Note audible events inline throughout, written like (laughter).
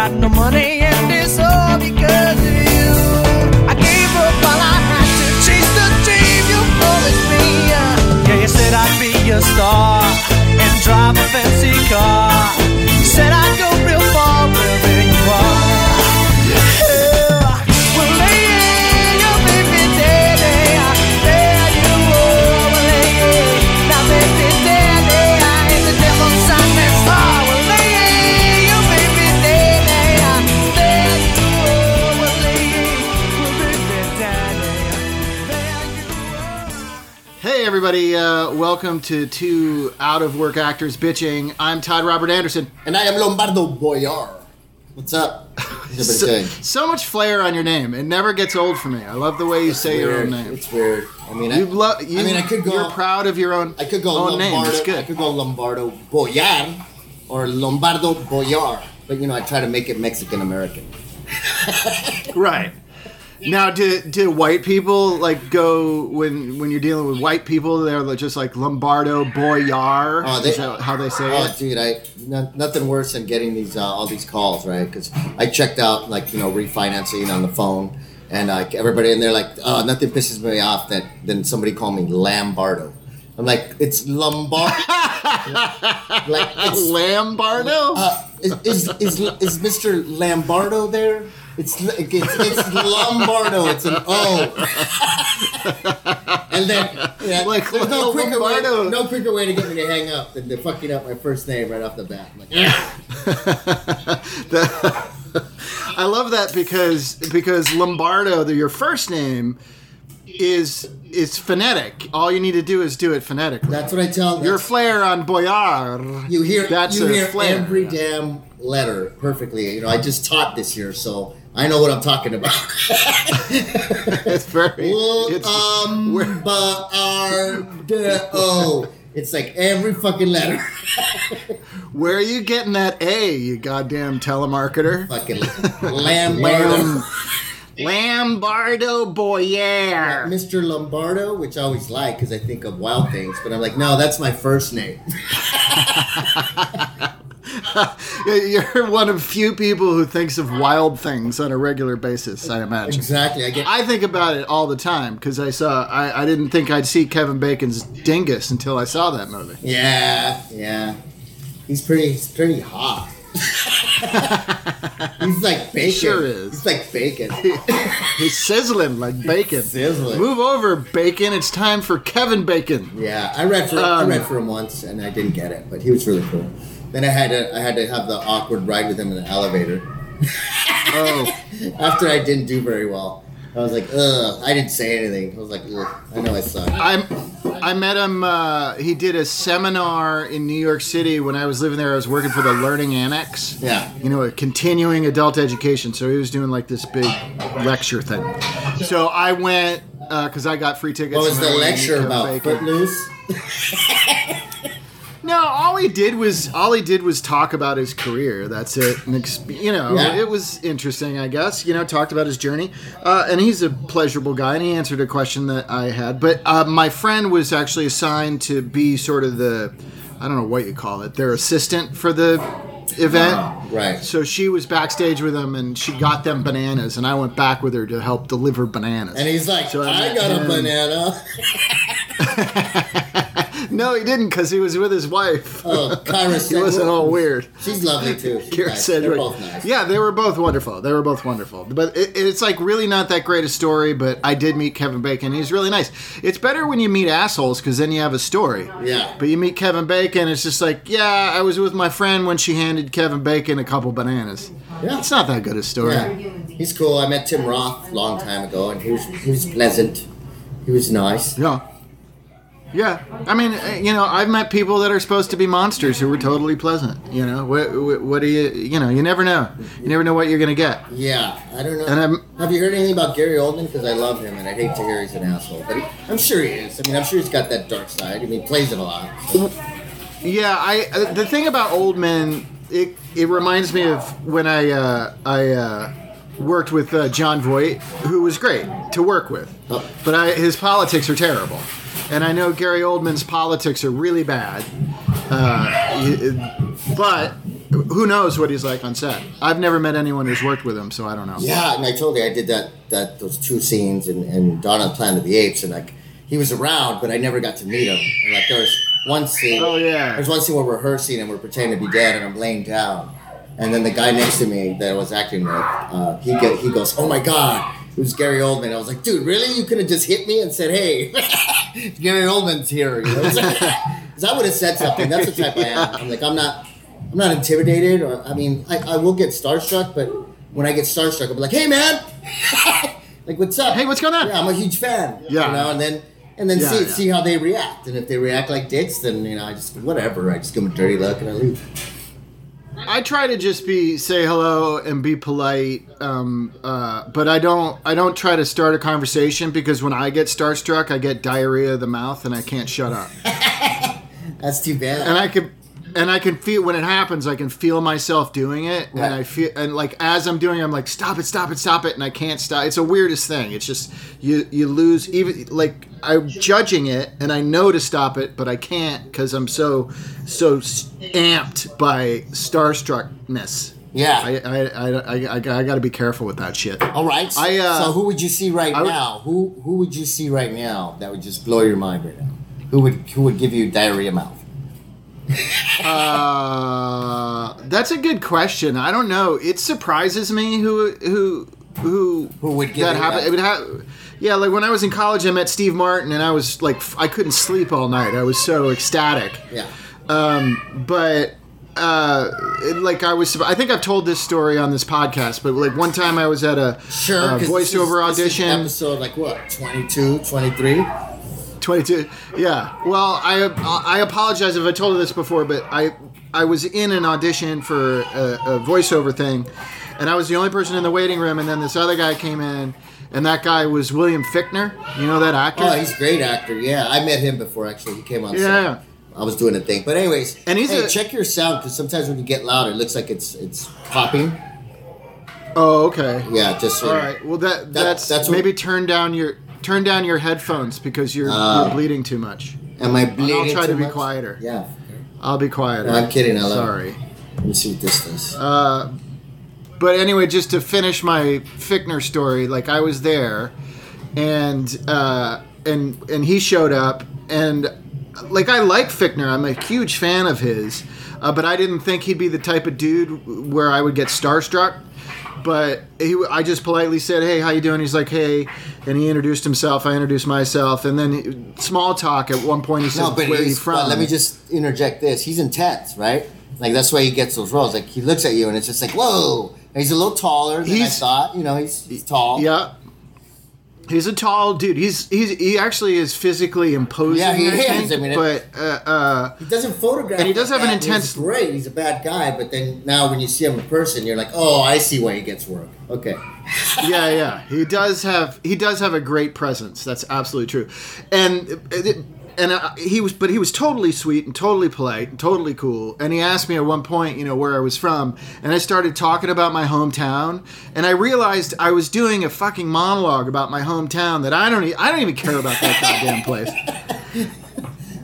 got no money and it's all because of you. I gave up all I had to chase the dream you promised me. Yeah, you said I'd be a star uh, welcome to two out of work actors bitching. I'm Todd Robert Anderson. And I am Lombardo Boyar. What's up? So, so much flair on your name. It never gets old for me. I love the way you say your own name. It's weird. I mean, I, You lo- you, I mean, I could go. You're proud of your own, I could go own name. Lombardo. It's I could go Lombardo Boyar or Lombardo Boyar, but you know, I try to make it Mexican American. Right. Now, do, do white people like go when when you're dealing with white people? They're just like Lombardo Boyar. Oh, they- Is that how they say Oh, it? dude, I no, nothing worse than getting these uh, all these calls, right? Because I checked out like you know refinancing on the phone, and like everybody in there like, oh, nothing pisses me off that then somebody called me Lombardo. I'm like, it's Lombardo. (laughs) like it's Lambardo. Uh, is, is, is, is Mr. Lombardo there? It's, it's, it's Lombardo. It's an O. and then, yeah, Like there's no quicker, way, no quicker way to get me to hang up than to fucking up my first name right off the bat. I'm like, The- ah. (laughs) I love that because because Lombardo, the, your first name, is is phonetic. All you need to do is do it phonetically. that's what I tell your flair on Boyar. You hear, that's you a hear flair. every damn letter perfectly. You know, I just taught this year, so I know what I'm talking about. (laughs) it's very. It's, um, oh, it's like every fucking letter. where are you getting that A? You goddamn telemarketer. fucking (laughs) Lambardo. Lam, Lambardo Boyar. Mr. Lombardo, which I always like because I think of wild things, but I'm like, no, that's my first name. (laughs) (laughs) You're one of few people who thinks of wild things on a regular basis. I imagine. Exactly. I get. I think about it all the time because I saw. I, I didn't think I'd see Kevin Bacon's Dingus until I saw that movie. yeah, yeah. He's pretty. He's pretty hot. (laughs) he's like bacon. sure is. He's like bacon. He's sizzling like bacon. Sizzling. Move over, Bacon. It's time for Kevin Bacon. Yeah, I read for I Um, read for him once and I didn't get it, but he was really cool. Then I had to I had to have the awkward ride with him in the elevator Oh, (laughs) after I didn't do very well. I was like, ugh. I didn't say anything. I was like, ugh. I know I suck. I'm, I met him. Uh, he did a seminar in New York City when I was living there. I was working for the Learning Annex. Yeah. you know, a continuing adult education. So he was doing like this big lecture thing. So I went because I got free tickets. What was the I went to lecture about? Bacon. Footloose? (laughs) No, all he did was all he did was talk about his career. That's it. And ex- you know, Yeah. it was interesting, I guess. You know, talked about his journey, uh, and he's a pleasurable guy, and he answered a question that I had. But uh, my friend was actually assigned to be sort of the, I don't know what you call it, their assistant for the event. Right. So she was backstage with him, and she got them bananas, and I went back with her to help deliver bananas. And he's like, So I I got a banana. (laughs) (laughs) no, he didn't, because he was with his wife. Oh, Kyra (laughs) he wasn't all weird. She's lovely too. She's Kyra nice. Sedgwick. They're both nice. Yeah, they were both wonderful. They were both wonderful. But it, it's like really not that great a story. But I did meet Kevin Bacon. He's really nice. It's better when you meet assholes because then you have a story. Yeah. But you meet Kevin Bacon, it's just like, yeah, I was with my friend when she handed Kevin Bacon a couple bananas. Yeah. It's not that good a story. Yeah. He's cool. I met Tim Roth a long time ago, and he was he was pleasant. He was nice. Yeah. Yeah, I mean, uh, you know, I've met people that are supposed to be monsters who were totally pleasant. You know, what, what, what do you, you know, you never know. You never know what you're gonna get. Yeah, I don't know. And I'm- Have you heard anything about Gary Oldman? Because I love him, and I hate to hear he's an asshole, but he, I'm sure he is. I mean, I'm sure he's got that dark side. I mean, he plays it a lot. Yeah, I uh, the thing about Oldman, it it reminds me of when I uh, I uh, worked with uh, Jon Voight, who was great to work with, Oh. but I, his politics are terrible, and I know Gary Oldman's politics are really bad. Uh, but who knows what he's like on set? I've never met anyone who's worked with him, so I don't know. Yeah, and I told you I did that that those two scenes and and Dawn of the Planet of the Apes, and like he was around, but I never got to meet him. And like there was one scene. Oh, yeah. There's one scene where we're rehearsing and we're pretending to be dead, and I'm laying down, and then the guy next to me that I was acting with, uh, he get, he goes, "Oh my god." It was Gary Oldman. I was like, dude, really? You could have just hit me and said, "Hey, (laughs) Gary Oldman's here." You know? Because (laughs) I would have said something. That's the type I am. I'm like, I'm not, I'm not intimidated, or I mean, I, I will get starstruck, but when I get starstruck, I'll be like, "Hey, man, (laughs) like, what's up? Hey, what's going on? Yeah, I'm a huge fan. Yeah. you know, and then and then Yeah, see yeah. see how they react, and if they react like dicks, then you know, I just whatever. I just give them a dirty look and I leave. I try to just be say hello and be polite, um, uh, but I don't. I don't try to start a conversation because when I get starstruck, I get diarrhea of the mouth and I can't shut up. (laughs) That's too bad. and I can and I can feel when it happens. I can feel myself doing it, Right. and I feel and like as I'm doing, it, I'm like, stop it, stop it, stop it, and I can't stop. It's the weirdest thing. It's just you you lose even like I'm judging it, and I know to stop it, but I can't because I'm so so amped by starstruckness. yeah. I I, I, I, I, got to be careful with that shit. All right. So, I, uh, so who would you see right I now? Who who would you see right now that would just blow your mind right now? Who would who would give you diarrhea mouth? Uh, that's a good question. I don't know. It surprises me who who who Who would give that you happened. It would have. Yeah, like when I was in college, I met Steve Martin, and I was like, I couldn't sleep all night. I was so ecstatic. Yeah. Um, but uh, it, like I was, I think I've told this story on this podcast. But like one time, I was at a, Sure. a 'cause this is- voiceover is audition. episode like what? 22, 23? 22 yeah well i i apologize if i told you this before but i i was in an audition for a, a voiceover thing and i was the only person in the waiting room and then this other guy came in and that guy was william fichtner you know that actor Oh, he's a great actor. Yeah, I met him before actually. He came on. set. Yeah. I was doing a thing, but anyways. And he's hey, a- check your sound because sometimes when you get loud, it looks like it's it's popping. oh okay Yeah, just so all right well that, that's that's what- maybe turn down your turn down your headphones because you're, Oh. you're bleeding too much Am I bleeding? try too to be much? quieter. Yeah. i'll be quieter. No, I'm kidding, I love sorry Let me see what this does. Uh, but anyway, just to finish my Fichtner story, like I was there, and uh, and and he showed up, and like I like Fichtner, I'm a huge fan of his, uh, but I didn't think he'd be the type of dude where I would get starstruck. But he, I just politely said, "Hey, how you doing?" He's like, "Hey," and he introduced himself. I introduced myself, and then he, small talk. At one point, he said, no, but "Where are you he's, from?" but let me just interject this. He's intense, right? Like that's why he gets those roles. Like he looks at you and it's just like, whoa. And he's a little taller than I thought. You know, he's, he's tall. Yeah. He's a tall dude. He's he's he actually is physically imposing. Yeah, he I is. think, I mean, but uh, uh, He doesn't photograph. And he does like have an that, and intense- He's great. He's a bad guy, but then now when you see him in person, you're like, oh, I see why he gets work. Okay. (laughs) yeah, yeah, he does have he does have a great presence. That's absolutely true, and it, and uh, he was, but he was totally sweet and totally polite and totally cool. And he asked me at one point, you know, where I was from, and I started talking about my hometown, and I realized I was doing a fucking monologue about my hometown that I don't e- I don't even care about that (laughs) goddamn place.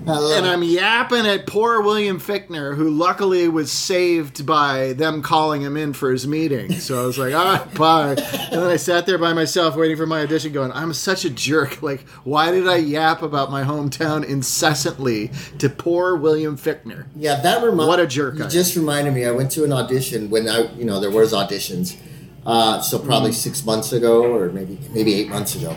And. I'm yapping at poor William Fichtner, who luckily was saved by them calling him in for his meeting. So I was like, ah, bye. And then I sat there by myself waiting for my audition, going, I'm such a jerk. Like, why did I yap about my hometown incessantly to poor William Fichtner? Yeah, that reminds. What a jerk You just reminded me. I went to an audition when I, you know, there was auditions. Uh, so probably Mm. six months ago, or maybe maybe eight months ago.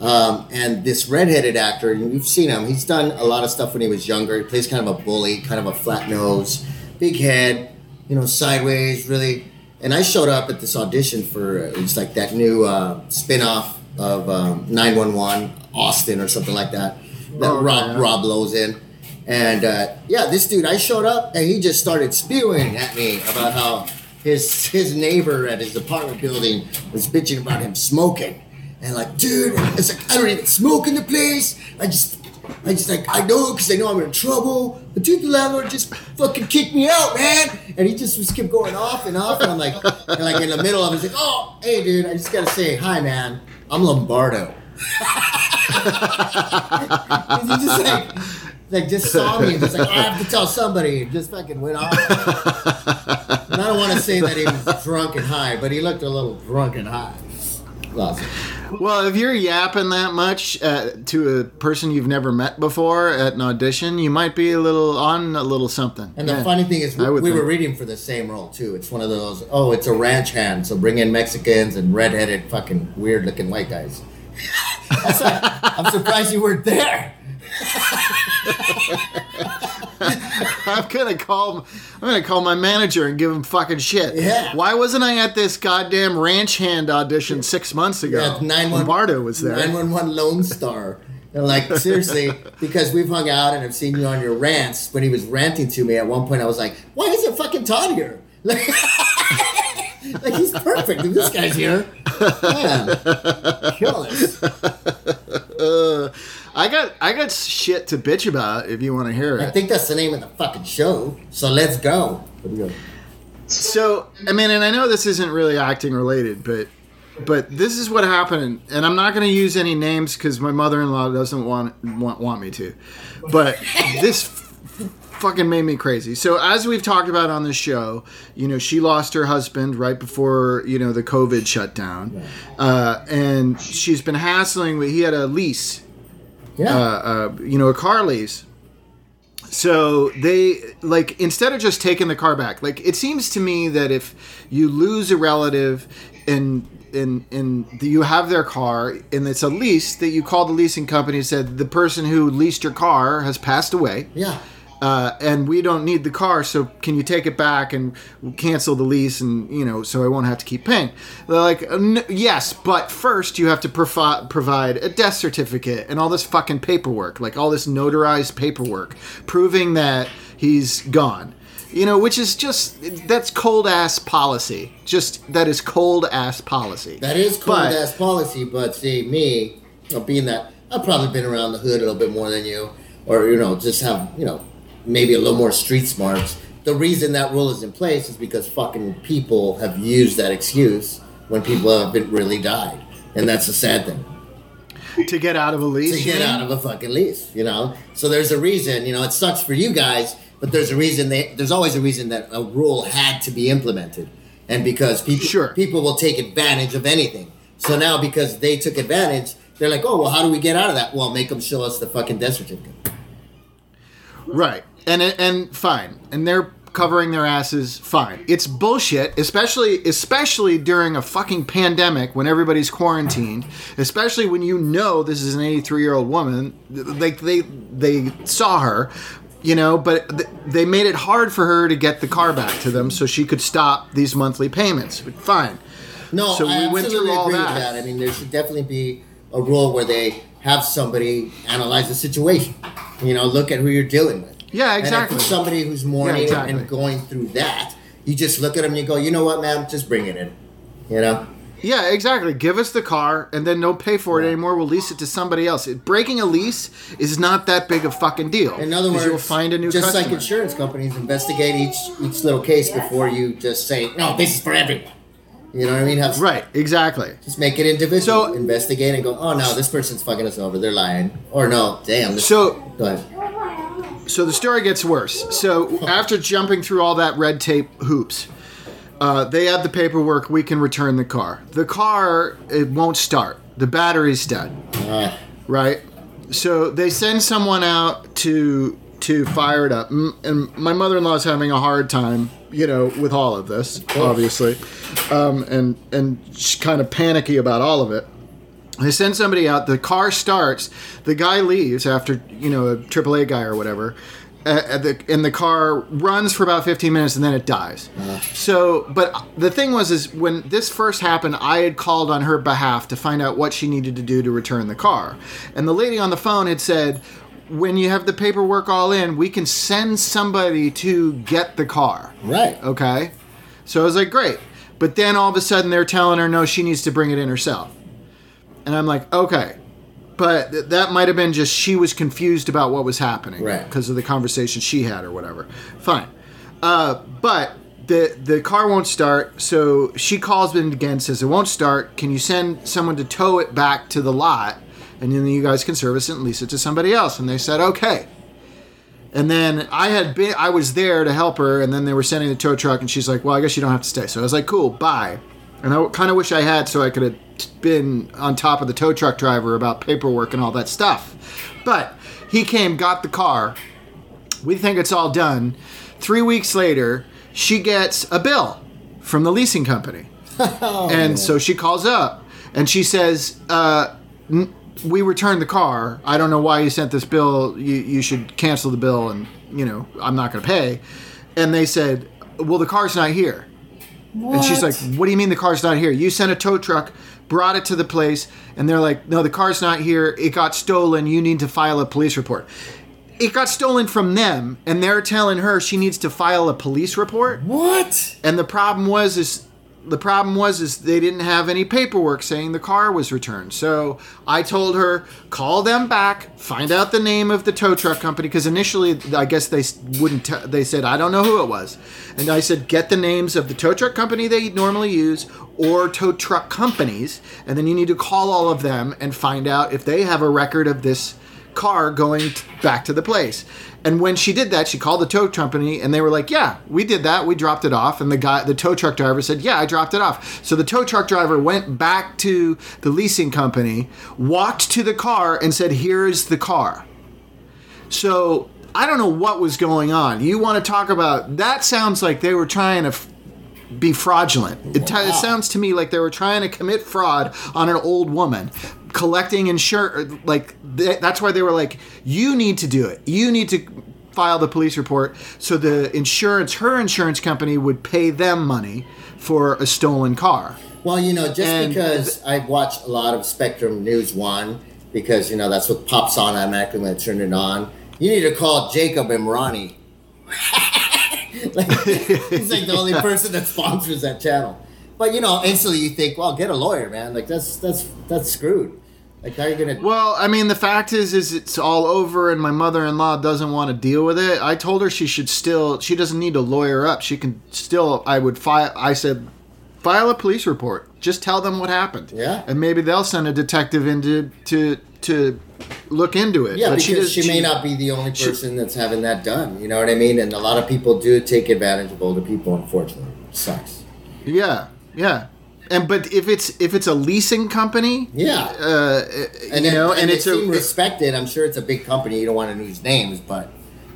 Um, and this redheaded actor, you've seen him. He's done a lot of stuff when he was younger. He plays kind of a bully, kind of a flat nose, big head, you know, sideways, really. And I showed up at this audition for uh, it's like that new uh, spin-off of um, 911 Austin or something like that. That Oh, Rob. Rob Lowe's in. And uh, yeah, this dude, I showed up and he just started spewing at me about how his his neighbor at his apartment building was bitching about him smoking. And like, dude, it's like I don't even smoke in the place. I just, I just like I know because I know I'm in trouble. But dude, the landlord just fucking kicked me out, man. And he just was kept going off and off. And I'm like, and like in the middle of it, like, oh, hey, dude, I just gotta say, hi, man. I'm Lombardo. (laughs) he just like, like just saw me and just like, I have to tell somebody. And just fucking went off. And I don't want to say that he was drunk and high, but he looked a little drunk and high. Awesome. (laughs) Well, if you're yapping that much uh, to a person you've never met before at an audition, you might be a little on a little something. And the funny thing is, we, we were reading for the same role too. It's one of those. Oh, it's a ranch hand, so bring in Mexicans and redheaded, fucking weird-looking white guys. (laughs) I'm surprised you weren't there. (laughs) (laughs) I'm gonna call. I'm gonna call my manager and give him fucking shit. Yeah. Why wasn't I at this goddamn ranch hand audition six months ago? Yeah, nine one. Lombardo was there. Nine one one Lone Star. And like seriously, because we've hung out and I've seen you on your rants. When he was ranting to me at one point, I was like, "Why isn't fucking Todd here?" (laughs) Like, (laughs) like he's perfect. If this guy's here, man, kill us. I got I got shit to bitch about if you want to hear it. I think that's the name of the fucking show. So let's go. What do go? So I mean, and I know this isn't really acting related, but but this is what happened, and I'm not going to use any names because my mother-in-law doesn't want want want me to. But this f- fucking made me crazy. So as we've talked about on the show, you know, she lost her husband right before you know the COVID shutdown, uh, and she's been hassling. He had a lease Yeah. uh, uh, you know, a car lease. So they like instead of just taking the car back, like it seems to me that if you lose a relative and and and you have their car and it's a lease, that you call the leasing company and said the person who leased your car has passed away yeah. Uh, and we don't need the car, so can you take it back and cancel the lease, and you know, so I won't have to keep paying? They're like, "Uh, n- yes, but first you have to provi- provide a death certificate and all this fucking paperwork, like all this notarized paperwork proving that he's gone. You know, which is just that's cold ass policy. Just that is cold ass policy. That is cold But- ass policy, but see, me, being that I've probably been around the hood a little bit more than you, or, you know, just have, you know, maybe a little more street smarts. The reason that rule is in place is because fucking people have used that excuse when people have been really died. And that's a sad thing. to get out of a lease. To get out of a fucking lease, you know? So there's a reason, you know, it sucks for you guys, but there's a reason they, there's always a reason that a rule had to be implemented. And because people Sure. people will take advantage of anything. So now because they took advantage, they're like, "Oh, well, how do we get out of that?" Well, make them show us the fucking death certificate. Right. And and fine. And they're covering their asses fine. It's bullshit, especially especially during a fucking pandemic when everybody's quarantined, especially when you know this is an 83-year-old woman. Like they they saw her, you know, but th- they made it hard for her to get the car back to them so she could stop these monthly payments. But fine. No, So I we went through all that. that. I mean, there should definitely be a rule where they have somebody analyze the situation. You know, look at who you're dealing with. Yeah, And if exactly. it's somebody who's mourning Yeah, exactly. and going through that, you just look at them and you go, you know what, ma'am, just bring it in. You know? Yeah, exactly. Give us the car and then don't pay for it anymore. We'll lease it to somebody else. Breaking a lease is not that big a fucking deal. In other words, you'll find a new just customer. like insurance companies investigate each each little case before you just say, no, this is for everyone. You know what I mean? Have, right, exactly. Just make it individual. So- investigate and go, oh no, this person's fucking us over. They're lying. Or no, damn. This, So go ahead. So the story gets worse. So after jumping through all that red tape hoops, uh, they have the paperwork. We can return the car. The car it won't start. The battery's dead. Uh, Right. So they send someone out to to fire it up, and my mother-in-law is having a hard time, you know, with all of this, obviously, um, and and she's kind of panicky about all of it. They send somebody out. The car starts. The guy leaves after you know a AAA guy or whatever, uh, uh, the, and the car runs for about 15 minutes and then it dies. So, but the thing was, is when this first happened, I had called on her behalf to find out what she needed to do to return the car, and the lady on the phone had said. When you have the paperwork all in, we can send somebody to get the car. right. Okay. So I was like, great. But then all of a sudden they're telling her, no, she needs to bring it in herself. And I'm like, okay. But th- that might have been just she was confused about what was happening Right. because of the conversation she had or whatever. Fine. Uh, but the the car won't start, so she calls in again, says it won't start. Can you send someone to tow it back to the lot, and then you guys can service it and lease it to somebody else? And they said okay. And then I had been, I was there to help her, and then they were sending the tow truck, and she's like, "Well, I guess you don't have to stay." So I was like, "Cool, bye." And I kind of wish I had, so I could have been on top of the tow truck driver about paperwork and all that stuff. But he came, got the car. We think it's all done. Three weeks later, she gets a bill from the leasing company, (laughs) and so she calls up and she says, uh, n- "We returned the car. I don't know why you sent this bill. You you should cancel the bill, and you know I'm not going to pay." And they said, "Well, the car's not here." And she's like, "What do you mean the car's not here? You sent a tow truck, brought it to the place, and they're like, "No, the car's not here. It got stolen. You need to file a police report." It got stolen from them, and they're telling her she needs to file a police report. What? And the problem was is the problem was is they didn't have any paperwork saying the car was returned. So I told her call them back, find out the name of the tow truck company because initially I guess they wouldn't. T- they said I don't know who it was, and I said get the names of the tow truck company they normally use or tow truck companies, and then you need to call all of them and find out if they have a record of this car going t- back to the place. And when she did that, she called the tow company and they were like, "Yeah, we did that. We dropped it off." And the guy, the tow truck driver said, "Yeah, I dropped it off." So the tow truck driver went back to the leasing company, walked to the car and said, "Here's the car." So I don't know what was going on. You want to talk about that? Sounds like they were trying to be fraudulent. It, t- it sounds to me like they were trying to commit fraud on an old woman, collecting insurance. Like th- that's why they were like, "You need to do it. You need to." File the police report so the insurance, her insurance company would pay them money for a stolen car. Well, you know, just And- because I watch a lot of Spectrum News One, because you know that's what pops on automatically when I turn it on. You need to call Jacob Emrani. (laughs) (laughs) like, he's like the only person that sponsors that channel. But you know, instantly you think, well, get a lawyer, man. Like that's that's that's screwed. Like how are you gonna? Well, I mean, the fact is, is it's all over, and my mother-in-law doesn't want to deal with it. I told her she should still, she doesn't need to lawyer up. She can still. I would file. I said, file a police report. Just tell them what happened. Yeah. And maybe they'll send a detective in to to, to look into it. Yeah, But because she, does- may not be the only person that's having that done. You know what I mean? And a lot of people do take advantage of older people. Unfortunately, it sucks. Yeah, yeah. And but if it's if it's a leasing company, Yeah. uh, and you then, know, and, and, it's a respected. I'm sure it's a big company. You don't want to use names, but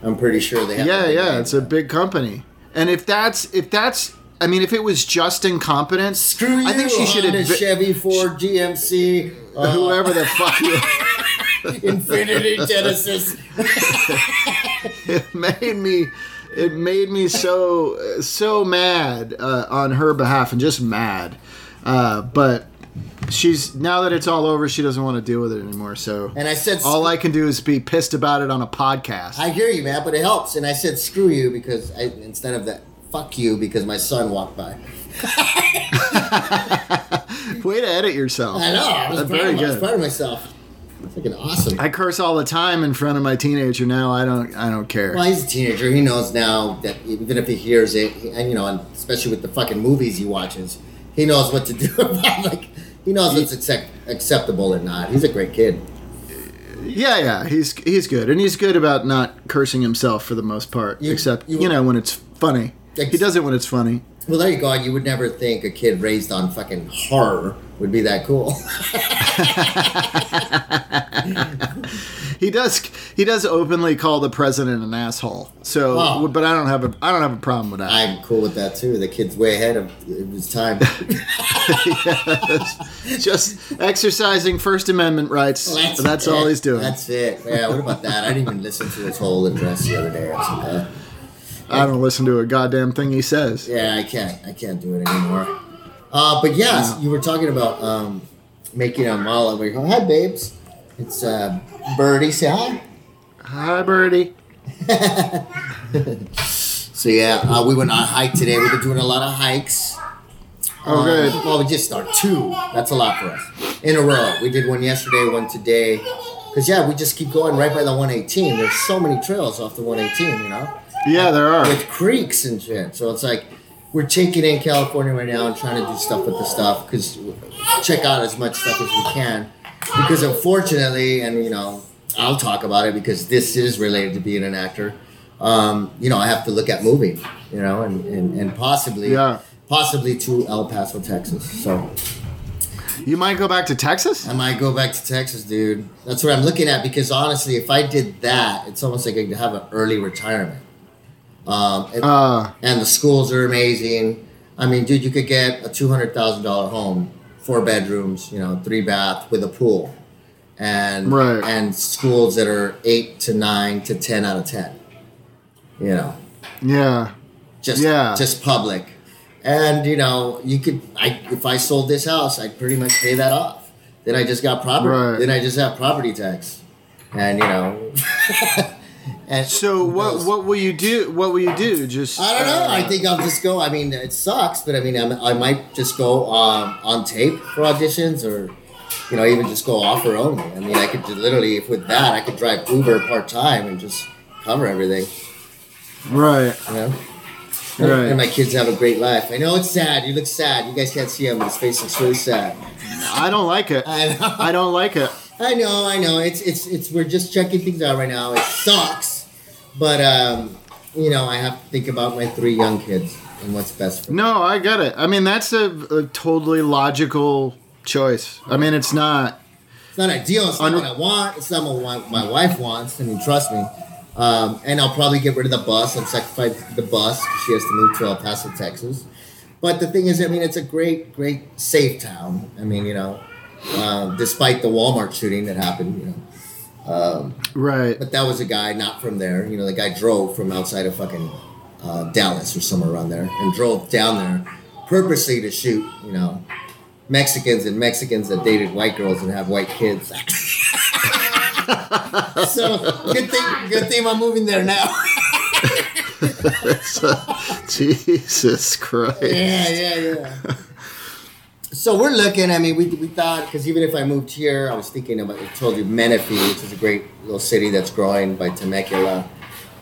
I'm pretty sure they have. yeah, yeah. It's a big company. And if that's if that's, I mean, if it was just incompetence, Screw you, I think she should advi- Chevy, Ford, GMC, uh, (laughs) whoever the fuck you. (laughs) Infiniti, Genesis. it made me it made me so so mad uh, on her behalf and just mad uh, but she's now that it's all over she doesn't want to deal with it anymore so And I said, all i can do is be pissed about it on a podcast I hear you, man, but it helps. And I said, screw you because I, instead of that, fuck you because my son walked by. (laughs) way to edit yourself I know. I was, That's proud, very of, I was good proud of myself. It's fucking awesome. i curse all the time in front of my teenager now i don't i don't care Well, he's a teenager. He knows now that even if he hears it, he- and you know, and especially with the fucking movies he watches, he knows what to do (laughs) about. Like, he knows what's accept- acceptable or not. He's a great kid. yeah yeah he's he's good and he's good about not cursing himself for the most part You- except you- you know when it's funny Ex- he does it when it's funny Well, there you go. You would never think a kid raised on fucking horror would be that cool. (laughs) He does. He does openly call the president an asshole. So, Wow. but I don't have a. I don't have a problem with that. I'm cool with that too. The kid's way ahead of his time. (laughs) Just exercising First Amendment rights. That's, all it. he's doing. That's it. Yeah. What about that? I didn't even listen to his whole address the other day. I don't listen to a goddamn thing he says. Yeah, I can't. I can't do it anymore. Uh, but yes, you were talking about um, making a mala. We go, hi, babes. It's uh, Birdie. Say hi. Hi, Birdie. (laughs) So yeah, uh, we went on a hike today. We've been doing a lot of hikes. Oh, Uh, good. Well, we just started two. That's a lot for us in a row. We did one yesterday, one today. Cause yeah, we just keep going right by the 118. There's so many trails off the 118, you know, Yeah, there are. with creeks and shit. So it's like we're taking in California right now and trying to do stuff with the stuff. Cause check out as much stuff as we can. Because unfortunately, and you know, I'll talk about it because this is related to being an actor. Um, you know, I have to look at moving, you know, and, and, and possibly, Yeah. possibly to El Paso, Texas. So You might go back to Texas. I might go back to Texas, dude. That's what I'm looking at because honestly, if I did that, it's almost like I could have an early retirement. Um, and, Uh, and the schools are amazing. I mean, dude, you could get a two hundred thousand dollar home, four bedrooms, you know, three bath with a pool, and Right. and schools that are eight to nine to ten out of ten. You know, yeah. just Yeah. just public, and you know, you could. I if I sold this house, I'd pretty much pay that off. Then I just got property. Right. Then I just have property tax, and you know. (laughs) and So what what will you do? What will you do? Just I don't know. uh, I think I'll just go. I mean, it sucks, but I mean, I'm, I might just go um, on tape for auditions, or you know, even just go offer only. I mean, I could literally, if with that, I could drive Uber part time and just cover everything. right. You know. Right. And my kids have a great life. I know it's sad. You look sad. You guys can't see him, but his face looks really sad. I don't like it. I. I don't like it. I know, I know. It's it's it's we're just checking things out right now. It sucks, but um, you know, I have to think about my three young kids and what's best for them. No, I get it. I mean, that's a, a totally logical choice. I mean, it's not. It's not ideal. It's not Under- what I want. It's not what my, wife wants. I mean, trust me. Um, and I'll probably get rid of the bus and sacrifice the bus. she has to move to El Paso, Texas. But the thing is, I mean, it's a great, great, safe town. I mean, you know, uh, despite the Walmart shooting that happened, you know. Um, Right. But that was a guy not from there. You know, the guy drove from outside of fucking uh, Dallas or somewhere around there and drove down there purposely to shoot, you know, Mexicans and Mexicans that dated white girls and have white kids. (laughs) so good thing, good thing I'm moving there now. (laughs) Jesus Christ. yeah, yeah, yeah. So we're looking. I mean, we, we thought because even if I moved here, I was thinking about. I told you Menifee, which is a great little city that's growing by Temecula,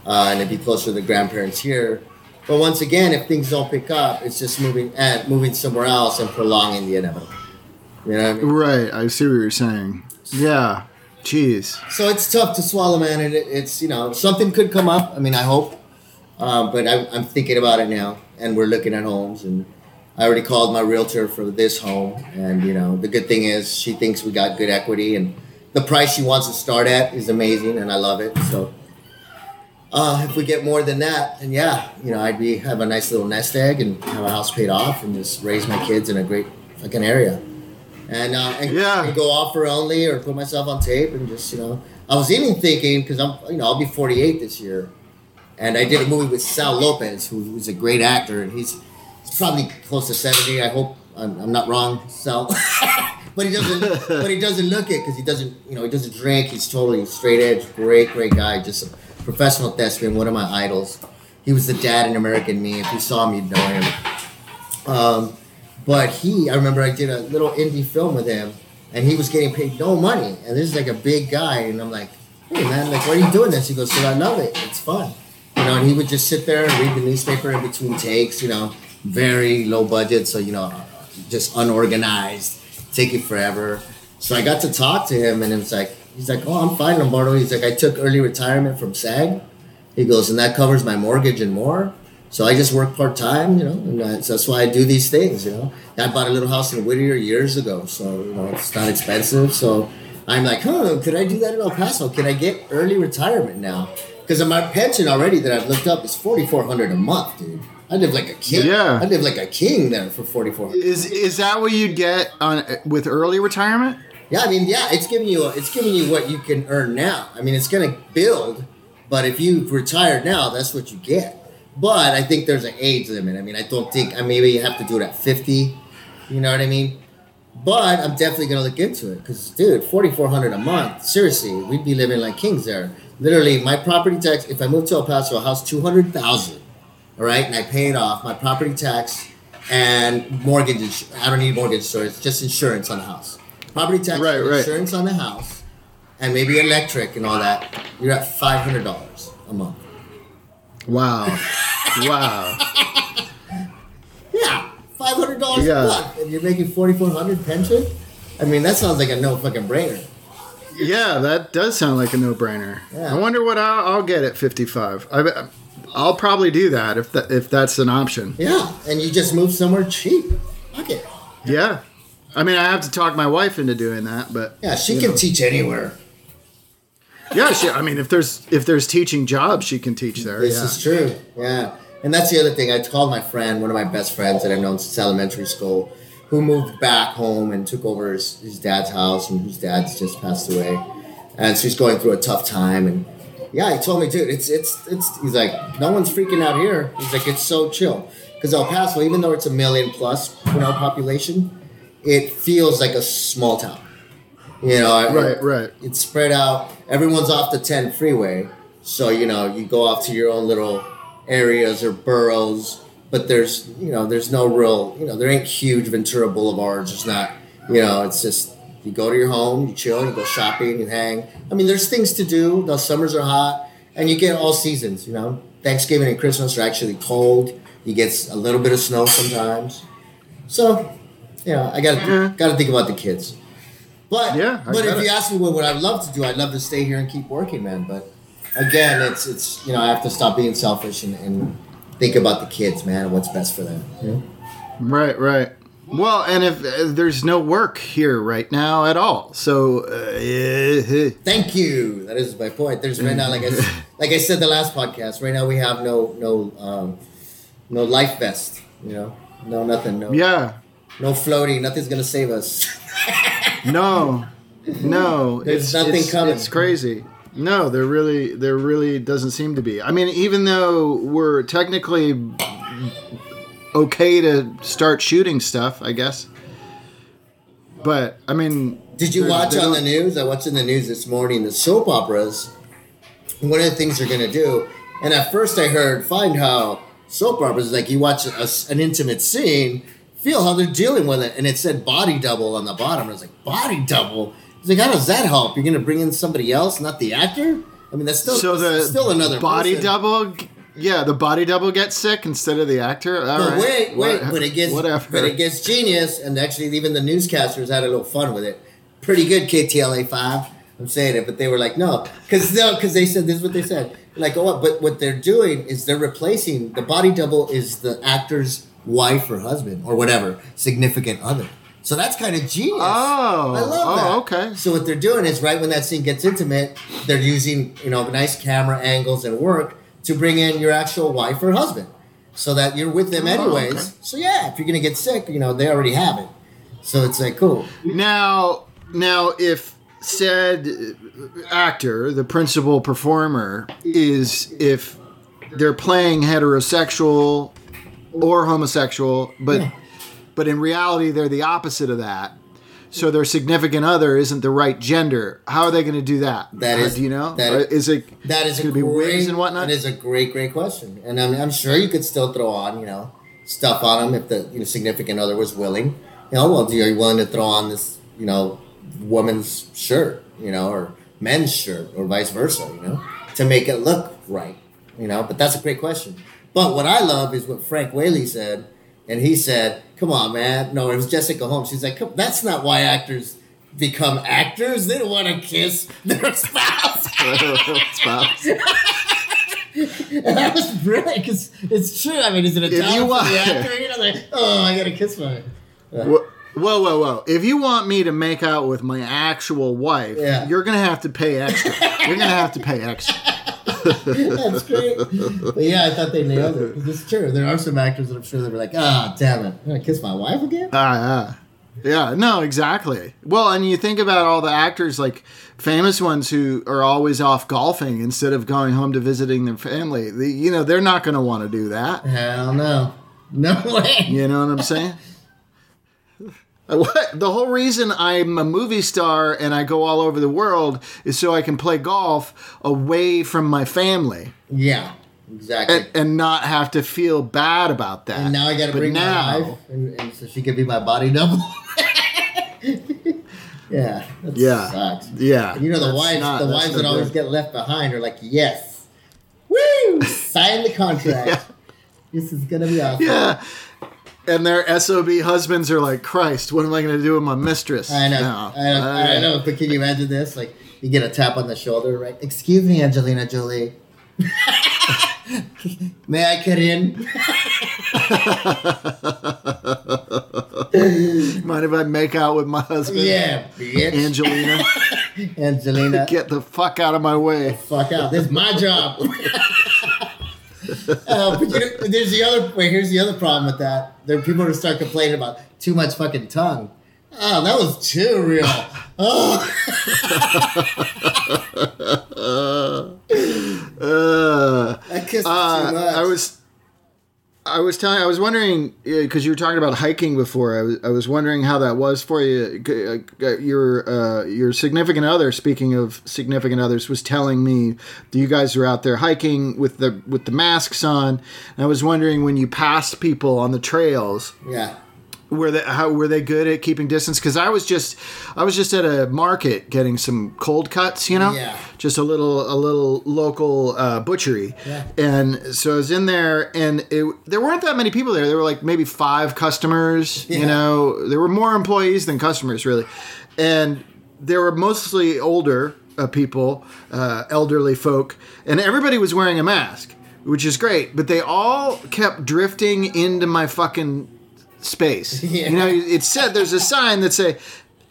uh, and it'd be closer to the grandparents here. But once again, if things don't pick up, it's just moving and moving somewhere else and prolonging the inevitable. You know I mean? Right. I see what you're saying. Yeah. Jeez. So it's tough to swallow, man. And it, it's you know something could come up. I mean, I hope, um, but I, I'm thinking about it now, and we're looking at homes, and I already called my realtor for this home, and you know the good thing is she thinks we got good equity, and the price she wants to start at is amazing, and I love it. So. Uh, if we get more than that, then yeah, you know, I'd be have a nice little nest egg and have a house paid off and just raise my kids in a great fucking area, and uh, and, Yeah. and go offer only or put myself on tape and just you know, I was even thinking because I'm you know I'll be 48 this year, and I did a movie with Sal Lopez, who, who's a great actor, and he's, he's probably close to 70. I hope I'm, I'm not wrong, Sal. (laughs) but he doesn't. but he doesn't look it because he doesn't. You know, he doesn't drink. He's totally straight edge. Great, great guy. Just a professional thespian. One of my idols. He was the dad in American Me. If you saw him, you'd know him. Um, but he, I remember I did a little indie film with him, and he was getting paid no money. And this is like a big guy, and I'm like, hey man, like, why are you doing this? He goes, "Cause I love it. It's fun." You know, and he would just sit there and read the newspaper in between takes. You know, very low budget, so you know, just unorganized, take it forever. So I got to talk to him, and it was like, he's like, "Oh, I'm fine, Lombardo." He's like, "I took early retirement from SAG." He goes, and that covers my mortgage and more. So I just work part time, you know, and that's, that's why I do these things, you know. I bought a little house in Whittier years ago, so you know it's not expensive. So I'm like, huh, could I do that in El Paso? Can I get early retirement now? Because my pension already that I've looked up is forty four hundred a month, dude. I live like a king. Yeah. I live like a king there for forty four hundred. Is is that what you'd get on with early retirement? Yeah, I mean, yeah, it's giving you it's giving you what you can earn now. I mean, it's going to build, but if you've retired now, that's what you get. But I think there's an age limit. I mean, I don't think I maybe you have to do it at 50. You know what I mean? But I'm definitely gonna look into it because, dude, 4,400 a month. Seriously, we'd be living like kings there. Literally, my property tax. If I move to El Paso, a house 200,000. All right, and I pay it off. My property tax and mortgage. ins- I don't need mortgage, so it's just insurance on the house. Property tax, Right, right. insurance on the house, and maybe electric and all that. You're at five hundred dollars a month. Wow. (laughs) wow. Yeah, five hundred dollars Yeah. a month, and you're making forty four hundred pension. I mean, that sounds like a no fucking brainer. Yeah, that does sound like a no-brainer. Yeah. I wonder what I'll, I'll get at 55. I, I'll probably do that if that if that's an option. Yeah, and you just move somewhere cheap. Fuck it. Yeah. I mean, I have to talk my wife into doing that, but Yeah, she can know. teach anywhere. yeah, she, I mean, if there's if there's teaching jobs, she can teach there. This yeah. is true. Yeah. And that's the other thing. I called my friend, one of my best friends that I've known since elementary school, who moved back home and took over his, his dad's house and whose dad's just passed away. And she's going through a tough time. And yeah, he told me, dude, it's, it's, it's, he's like, no one's freaking out here. He's like, it's so chill. Because El Paso, even though it's a million plus, you know, population, it feels like a small town. You know, Right, right. it's spread out. Everyone's off the 10 freeway. So, you know, you go off to your own little areas or boroughs, but there's, you know, there's no real, you know, there ain't huge Ventura Boulevards. It's not, you know, it's just, you go to your home, you chill, you go shopping, you hang. I mean, there's things to do. The summers are hot and you get all seasons, you know. Thanksgiving and Christmas are actually cold. You get a little bit of snow sometimes. So, you know, I got to Yeah. got to think about the kids. But Yeah, I but if it. you ask me what would I love to do, I'd love to stay here and keep working, man. But again, it's it's you know I have to stop being selfish and, and think about the kids, man, and what's best for them. you know? Right, right. Well, and if uh, there's no work here right now at all, so uh, eh, Thank you. That is my point. There's right now, like I (laughs) like I said the last podcast. Right now we have no no um, no life vest. You know, no nothing. No yeah, no floating. Nothing's gonna save us. (laughs) no, no, There's it's, nothing it's, coming. It's crazy. No, there really, there really doesn't seem to be. I mean, even though we're technically okay to start shooting stuff, I guess. But I mean, Did you watch on the news? I watched in the news this morning the soap operas. One of the things they're going to do, and at first I heard, find how soap operas like you watch a an intimate scene, feel how they're dealing with it, and it said body double on the bottom. I was like, body double. It's like, how does that help? You're going to bring in somebody else, not the actor. I mean, that's still so the still another body person. double. Yeah, the body double gets sick instead of the actor. All But right. wait, wait, What- but it gets whatever. but it gets genius, and actually even the newscasters had a little fun with it. Pretty good, KTLA five. I'm saying it, but they were like, no, because no, because they said this is what they said. Like, oh. But what they're doing is they're replacing the body double is the actor's wife or husband or whatever significant other. So that's kind of genius. Oh, I love oh, that. okay. So what they're doing is right when that scene gets intimate, they're using you know nice camera angles and work to bring in your actual wife or husband, so that you're with them Oh, anyways. okay. So yeah, if you're gonna get sick, you know they already have it. So it's like cool. Now, now, if said uh, actor, the principal performer, is if they're playing heterosexual or homosexual, but Yeah. but in reality they're the opposite of that. So their significant other isn't the right gender. How are they going to do that? That is, Uh, do you know? that- Or is it That is a going to be great, wigs and whatnot? That is a great, great question, and I'm, I'm sure you could still throw on you know stuff on them if the you know, significant other was willing. You know, well, do are you willing to throw on this you know woman's shirt, you know, or men's shirt, or vice versa, you know, to make it look right, you know? But that's a great question. But what I love is what Frank Whaley said, and he said, "Come on, man, no, it was Jessica Holmes." She's like, "Come- "That's not why actors." Become actors, they don't want to kiss their (laughs) spouse. (laughs) Spouse. And that was brilliant because it's true. I mean, is it a If you want- the (laughs) actor? You know, like, oh, I gotta kiss my. Uh, whoa, whoa, whoa, whoa. If you want me to make out with my actual wife, Yeah. you're going to have to pay extra. you're going to have to pay extra. That's great. But yeah, I thought they nailed it. It's true. There are some actors that I'm sure they were like, ah, damn it, I'm gonna kiss my wife again. Ah, yeah. Yeah, no, exactly. Well, and you think about all the actors, like famous ones who are always off golfing instead of going home to visiting their family. The, you know, they're not going to want to do that. Hell no, no way. You know what I'm saying? Uh, what the whole reason I'm a movie star and I go all over the world is so I can play golf away from my family Yeah, exactly. and, and not have to feel bad about that. And now I gotta bring now- my wife, and, and so she can be my body double. (laughs) yeah, that Yeah. sucks. Yeah, You know the wives, not- the wives that always get left behind are like, yes, woo, sign the (laughs) contract. Yeah. This is gonna be awesome. Yeah. And their sob husbands are like, Christ, what am I going to do with my mistress? I know, No. I know, I uh, know. But can you imagine this? Like, you get a tap on the shoulder, right? Excuse me, Angelina Jolie. (laughs) May I cut in? (laughs) Mind if I make out with my husband? Yeah, bitch. Angelina, (laughs) Angelina, get the fuck out of my way. fuck out. This is my job. Uh, but you know, there's the other. Wait, here's the other problem with that. There are people who start complaining about too much fucking tongue. Oh, that was too real. (laughs) Oh, (laughs) Uh, I kissed Uh, too much. I was, I was telling, I was wondering because you were talking about hiking before. I was, I was wondering how that was for you. Uh, Your, uh, your significant other. Speaking of significant others, was telling me that you guys were out there hiking with the with the masks on. And I was wondering when you passed people on the trails, Yeah. Were they how were they good at keeping distance? Because i was just i was just at a market getting some cold cuts you know? Yeah. just a little a little local uh, butchery. Yeah. and so i was in there and it, there weren't that many people there. There were like maybe five customers Yeah. you know? There were more employees than customers really. And they were mostly older uh, people uh, elderly folk. And everybody was wearing a mask which is great. But they all kept drifting into my fucking space. (laughs) Yeah. You know, it said there's a sign that say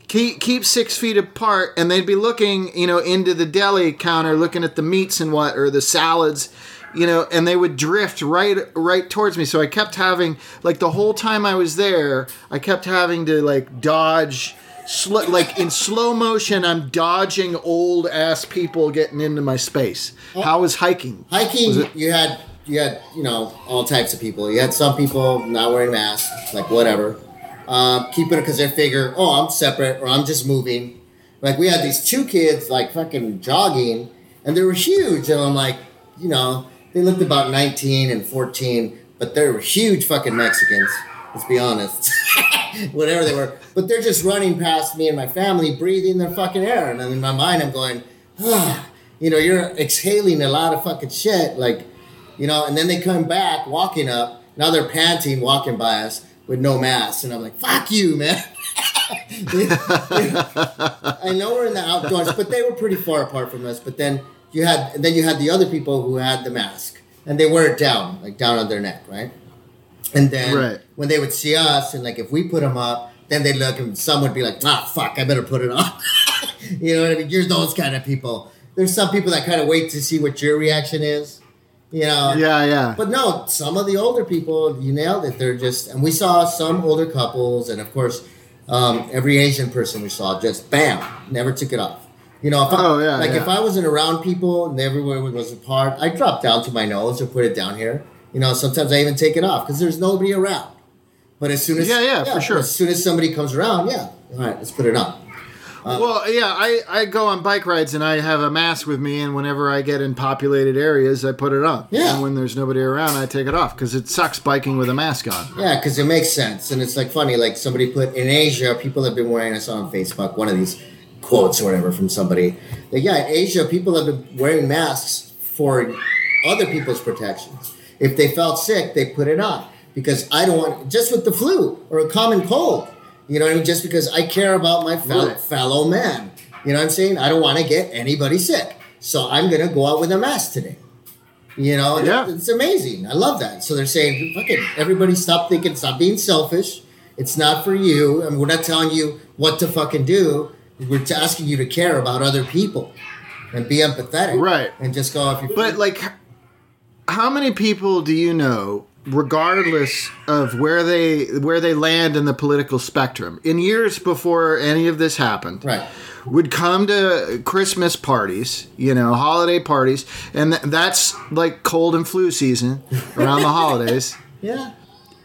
keep keep six feet apart, and they'd be looking, you know, into the deli counter, looking at the meats and what or the salads. You know, and they would drift right right towards me. So I kept having like the whole time I was there, I kept having to like dodge sl- like in slow motion I'm dodging old ass people getting into my space. How was hiking? Hiking, Was it- you had you had you know all types of people. You had some people not wearing masks, like whatever, um, keeping it because they figure, oh, I'm separate or I'm just moving. Like we had these two kids like fucking jogging, and they were huge, and I'm like, you know, they looked about 19 and 14, but they were huge fucking Mexicans. Let's be honest, (laughs) whatever they were, but they're just running past me and my family, breathing their fucking air, and in my mind, I'm going, ah, you know, you're exhaling a lot of fucking shit, like you know, and then they come back walking up. Now they're panting, walking by us with no mask, and I'm like, "Fuck you, man." (laughs) I know we're in the outdoors, but they were pretty far apart from us. But then you had, and then you had the other people who had the mask, and they wear it down, like down on their neck, right? And then Right. when they would see us, and like if we put them up, then they'd look, and some would be like, "Ah, fuck, I better put it on." (laughs) you know what I mean? You're those kind of people. There's some people that kind of wait to see what your reaction is. You know, Yeah, yeah. but no, some of the older people, you nailed it. They're just, and we saw some older couples, and of course, um, every Asian person we saw just bam, never took it off. You know, if I, Oh, yeah, like yeah. if I wasn't around people and everywhere was apart, I drop down to my nose or put it down here. You know, sometimes I even take it off because there's nobody around. But as soon as Yeah, yeah, for sure. As soon as somebody comes around, yeah, all right, let's put it on. Uh, well, yeah, I, I go on bike rides and I have a mask with me, and whenever I get in populated areas, I put it on. Yeah. And when there's nobody around, I take it off because it sucks biking with a mask on. Yeah, because it makes sense, and it's like funny. Like somebody put in Asia, people have been wearing. I saw on Facebook one of these quotes or whatever from somebody. Like, yeah, in Asia, people have been wearing masks for other people's protections. If they felt sick, they put it on because I don't want just with the flu or a common cold. You know what I mean? Just because I care about my fel- Right. fellow man. You know what I'm saying? I don't want to get anybody sick, so I'm gonna go out with a mask today. You know, Yeah. it's amazing. I love that. So they're saying, fuck it, everybody stop thinking, stop being selfish. It's not for you. I and we're not telling you what to fucking do. We're asking you to care about other people and be empathetic. Right. And just go if you But like, how many people do you know, regardless of where they where they land in the political spectrum, in years before any of this happened, Right. would come to Christmas parties, you know, holiday parties, and th- that's like cold and flu season around the holidays. (laughs) Yeah.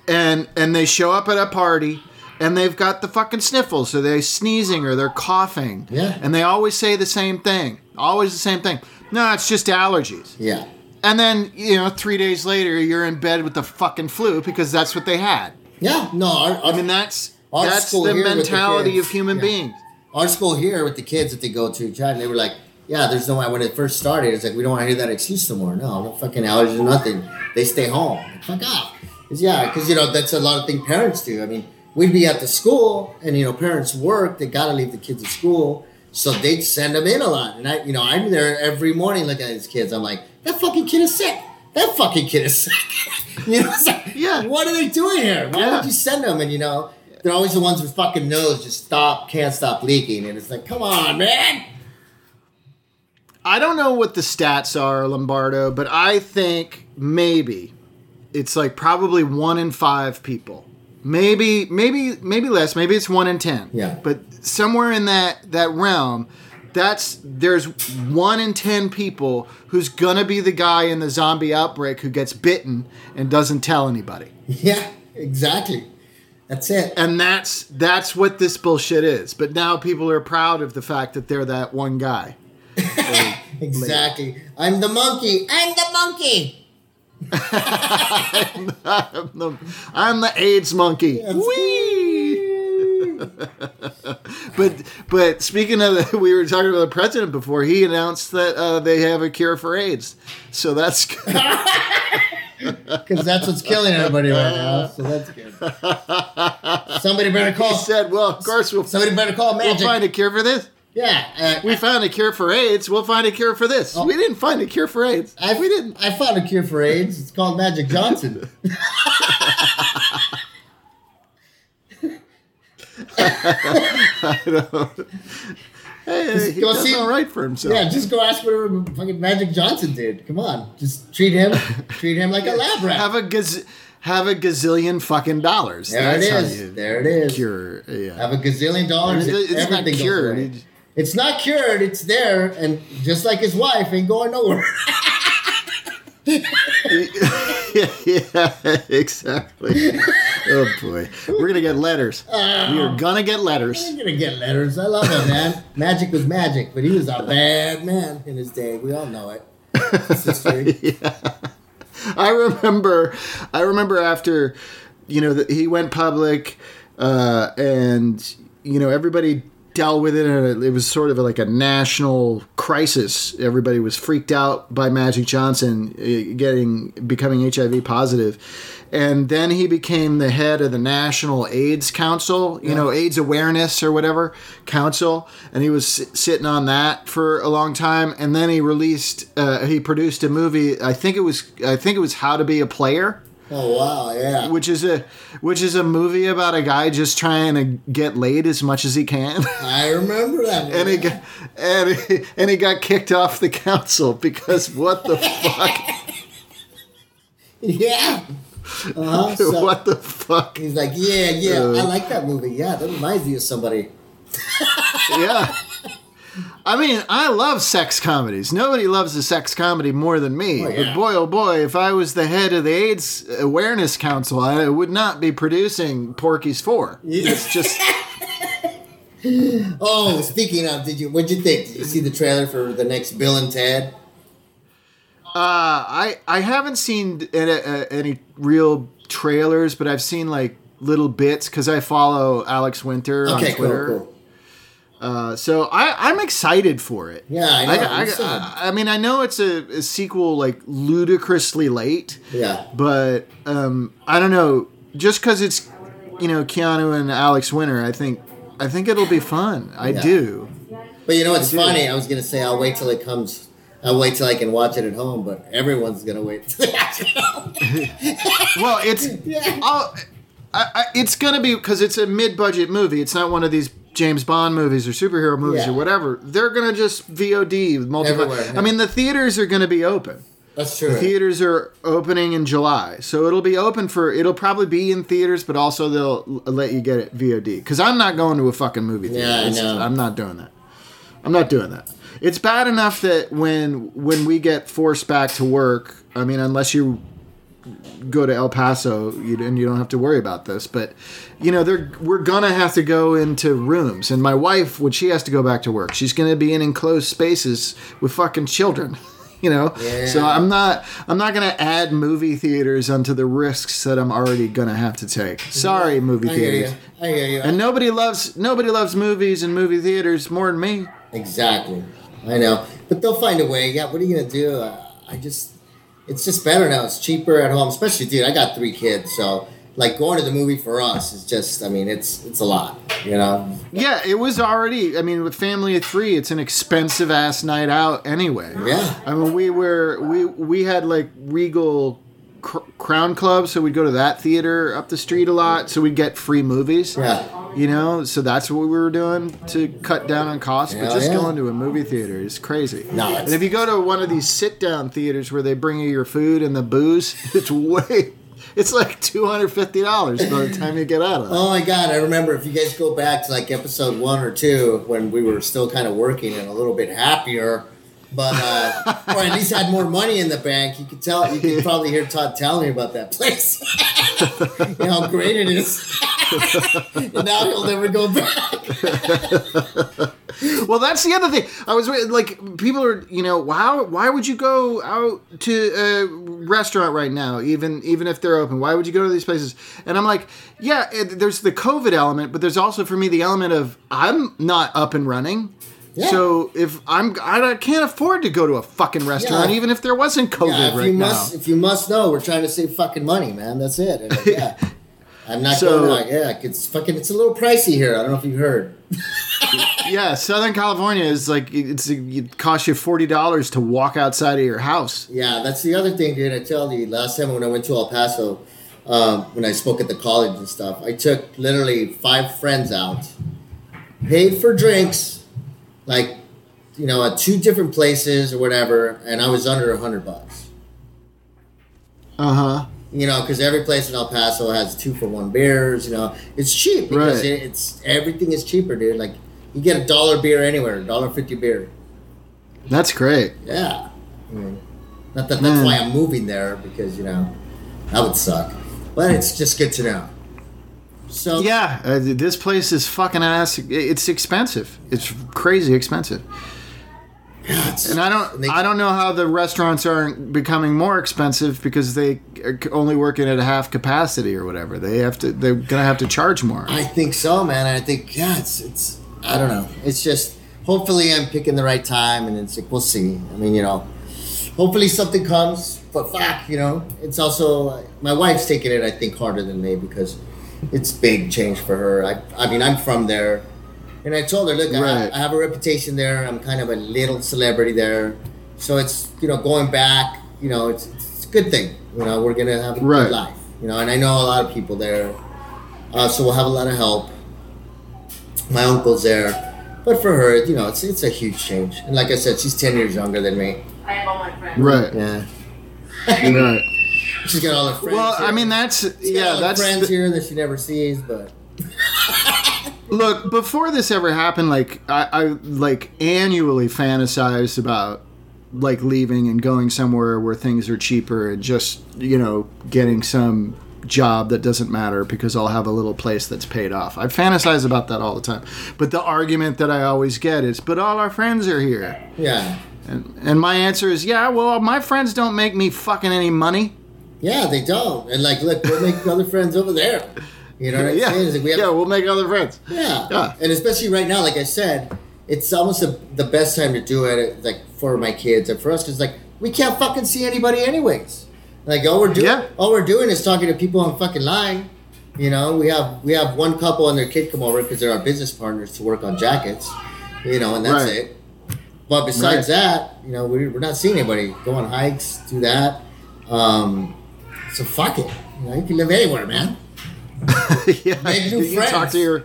and and they show up at a party and they've got the fucking sniffles so they're sneezing or they're coughing Yeah. and they always say the same thing always the same thing no it's just allergies Yeah. And then you know three days later you're in bed with the fucking flu because that's what they had Yeah. No, our, our, i mean that's that's the with the mentality of human yeah. beings our school here with the kids that they go to, Chad, they were like, yeah, there's no way. When it first started, it's like, we don't want to hear that excuse no more. No, no fucking allergies or nothing. They stay home. Fuck off. 'Cause, yeah, because you know that's a lot of things parents do. I mean, we'd be at the school, and you know, parents work. They gotta leave the kids at school, so they'd send them in a lot. And I, you know, I'm there every morning looking at these kids. I'm like, that fucking kid is sick. That fucking kid is (laughs) sick. (laughs) you know, like, Yeah. What are they doing here? Why Yeah. would you send them? And you know, they're always the ones with fucking nose just stop, can't stop leaking, and it's like, come on, man. I don't know what the stats are, Lombardo, but I think maybe it's like probably one in five people. Maybe, maybe, maybe less. Maybe it's one in ten. Yeah. But somewhere in that that realm, that's there's one in ten people who's gonna be the guy in the zombie outbreak who gets bitten and doesn't tell anybody. (laughs) Yeah, exactly. That's it. And that's that's what this bullshit is. But now people are proud of the fact that they're that one guy. (laughs) Exactly. I'm the monkey. I'm the monkey. I'm the, I'm the AIDS monkey. Whee! (laughs) but but speaking of, the, (laughs) we were talking about the president before. He announced that uh, they have a cure for AIDS. So that's good. (laughs) Because that's what's killing everybody right now. So that's good. Somebody better he call. said, "Well, of course we'll, Somebody better call we'll find a cure for this. Yeah. Uh, We found a cure for AIDS. We'll find a cure for this. We didn't find a cure for AIDS. I, we didn't. I found a cure for AIDS. It's called Magic Johnson. (laughs) Hey, he go does see- all right for himself. yeah, just go ask whatever fucking Magic Johnson did. Come on, just treat him, treat him like a lab rat. Have a gaz- have a gazillion fucking dollars. there That's it is. There it is. cure. Yeah. Have a gazillion dollars. It's- it's not cured. It's not cured. It's there, and just like his wife, ain't going nowhere. yeah, (laughs) (laughs) yeah, exactly. oh boy, we're gonna get letters. we are gonna get letters. We're gonna get letters. I love him, man. magic was magic, but he was a bad man in his day. We all know it. It's history. (laughs) I remember, I remember after, you know, that he went public, uh, and you know everybody dealt with it, and it was sort of like a national crisis. Everybody was freaked out by Magic Johnson uh, getting becoming HIV positive, and then he became the head of the National AIDS Council, you know, AIDS awareness or whatever council, and he was sitting on that for a long time, and then he released, uh, he produced a movie. I think it was, I think it was How to Be a Player Oh wow, yeah. which is a which is a movie about a guy just trying to get laid as much as he can (laughs) I remember that. (laughs) and he got and he, and he got kicked off the council because what the fuck (laughs) yeah. Uh-huh. So what the fuck he's like, yeah, yeah. Uh, I like that movie. Yeah, that reminds me of somebody. yeah I mean, I love sex comedies. Nobody loves a sex comedy more than me. Oh, yeah. But boy, oh boy, if I was the head of the AIDS Awareness Council, I would not be producing Porky's Four. It's just (laughs) Oh, speaking of, did you? What'd you think? Did you see the trailer for the next Bill and Ted? Uh, I I haven't seen any, uh, any real trailers, but I've seen like little bits because I follow Alex Winter on Okay, cool, Twitter. cool. Uh, so I I'm excited for it. Yeah, I know. I. I, I mean, I know it's a, a sequel like ludicrously late, Yeah. but um, I don't know. Just because it's you know Keanu and Alex Winter, I think I think it'll be fun. I Yeah. do. But you know what's funny? I was gonna say I'll wait till it comes. I'll wait till I can watch it at home, but everyone's gonna wait. till they watch it at home. (laughs) Well, it's Yeah. I'll, I, I, it's gonna be because it's a mid-budget movie. It's not one of these James Bond movies or superhero movies Yeah. or whatever. They're gonna just VOD multiple. Yeah. I mean, the theaters are gonna be open. That's true. The theaters are opening in July, so it'll be open for. It'll probably be in theaters, but also they'll let you get it VOD. Because I'm not going to a fucking movie theater. Yeah, I know. I'm not doing that. I'm not doing that. It's bad enough that when when we get forced back to work, I mean, unless you go to El Paso, and you don't have to worry about this. But you know, they're we're gonna have to go into rooms, and my wife, when she has to go back to work, she's gonna be in enclosed spaces with fucking children. (laughs) You know, so I'm not I'm not gonna add movie theaters onto the risks that I'm already gonna have to take. Sorry, movie I hear theaters. you. I hear you. And nobody loves nobody loves movies and movie theaters more than me. Exactly. I know. But they'll find a way. Yeah, what are you to do? I just, it's just better now. It's cheaper at home, especially dude. I got three kids, so like going to the movie for us is just. I mean, it's it's a lot. You know. Yeah, it was already. I mean, with family of three, it's an expensive ass night out anyway. Yeah. I mean, we were we we had like Regal Cr- Crown Club, so we'd go to that theater up the street a lot, so we'd get free movies. Yeah. You know, so that's what we were doing to cut down on costs. But just yeah. going to a movie theater is crazy. No, and if you go to one of these sit-down theaters where they bring you your food and the booze, (laughs) it's way. It's like two hundred fifty dollars by the time you get out of it. Oh my god, I remember if you guys go back to like episode one or two when we were still kind of working and a little bit happier, but uh, or at least had more money in the bank. You could tell you could probably hear Todd telling me about that place. (laughs) you know how great it is. (laughs) and now he'll never go back. (laughs) Well, that's the other thing. I was like, people are, you know, wow, why would you go out to a restaurant right now, even even if they're open? Why would you go to these places? And I'm like, yeah, it, there's the COVID element, but there's also for me the element of I'm not up and running. Yeah. So if I'm, I can't afford to go to a fucking restaurant, Yeah. even if there wasn't COVID Yeah, if right you now. must, if you must know, we're trying to save fucking money, man. That's it. And, uh, (laughs) yeah, I'm not So- going. Like, yeah, it's fucking. It's a little pricey here. I don't know if you heard. (laughs) yeah, Southern California is like it's it costs you forty dollars to walk outside of your house. Yeah, that's the other thing, dude. I tell you, last time when I went to El Paso, um, when I spoke at the college and stuff, I took literally five friends out, paid for drinks, like, you know, at two different places or whatever, and I was under a hundred bucks. Uh huh. You know, because every place in El Paso has two for one beers. You know, it's cheap because Right. it, it's everything is cheaper, dude. Like, you get a dollar beer anywhere, a dollar fifty beer. That's great. Yeah. I mean, not that that's Man. why I'm moving there because you know that would suck, but it's just good to know. So Yeah, uh, this place is fucking ass. It's expensive. It's crazy expensive. it's- And I don't, they- I don't know how the restaurants aren't becoming more expensive because they are only working at a half capacity or whatever. They have to, they're gonna have to charge more. I think so, man. I think yeah, it's it's I don't know. It's just hopefully I'm picking the right time, and it's like we'll see. I mean, you know, hopefully something comes. But fuck, you know, it's also my wife's taking it. I think harder than me because it's big change for her. I I mean, I'm from there. And I told her, look, I, I have a reputation there. I'm kind of a little celebrity there. So it's, you know, going back, you know, it's, it's a good thing. You know, we're going to have a Right. good life. You know, and I know a lot of people there. Uh, so we'll have a lot of help. My uncle's there. But for her, you know, it's, it's a huge change. And like I said, she's 10 years younger than me. I have all my friends. Right, Yeah. right. (laughs) She's got all her friends. Well, here. I mean, that's She's got all yeah, that's friends the- here that she never sees, but (laughs) Look, before this ever happened, like I, I like annually fantasized about like leaving and going somewhere where things are cheaper and just you know getting some job that doesn't matter because I'll have a little place that's paid off. I fantasize about that all the time. But the argument that I always get is, "But all our friends are here," yeah. and and my answer is, "Yeah, well, my friends don't make me fucking any money." Yeah, they don't. And like, look, we'll make other (laughs) friends over there. You know what I'm Yeah, saying? Like we have yeah, we'll make other friends. Yeah. Yeah. And especially right now, like I said, it's almost the the best time to do it, like for my kids and for us, because like we can't fucking see anybody anyways. Like all we're doing, Yeah. all we're doing is talking to people on fucking line. You know, we have we have one couple and their kid come over because they're our business partners to work on jackets. You know, and that's Right. it. But besides Right. that, you know, we're, we're not seeing anybody. Go on hikes, do that. Um, so fuck it. You know, you can live anywhere, man. (laughs) yeah, Make new you can talk to your,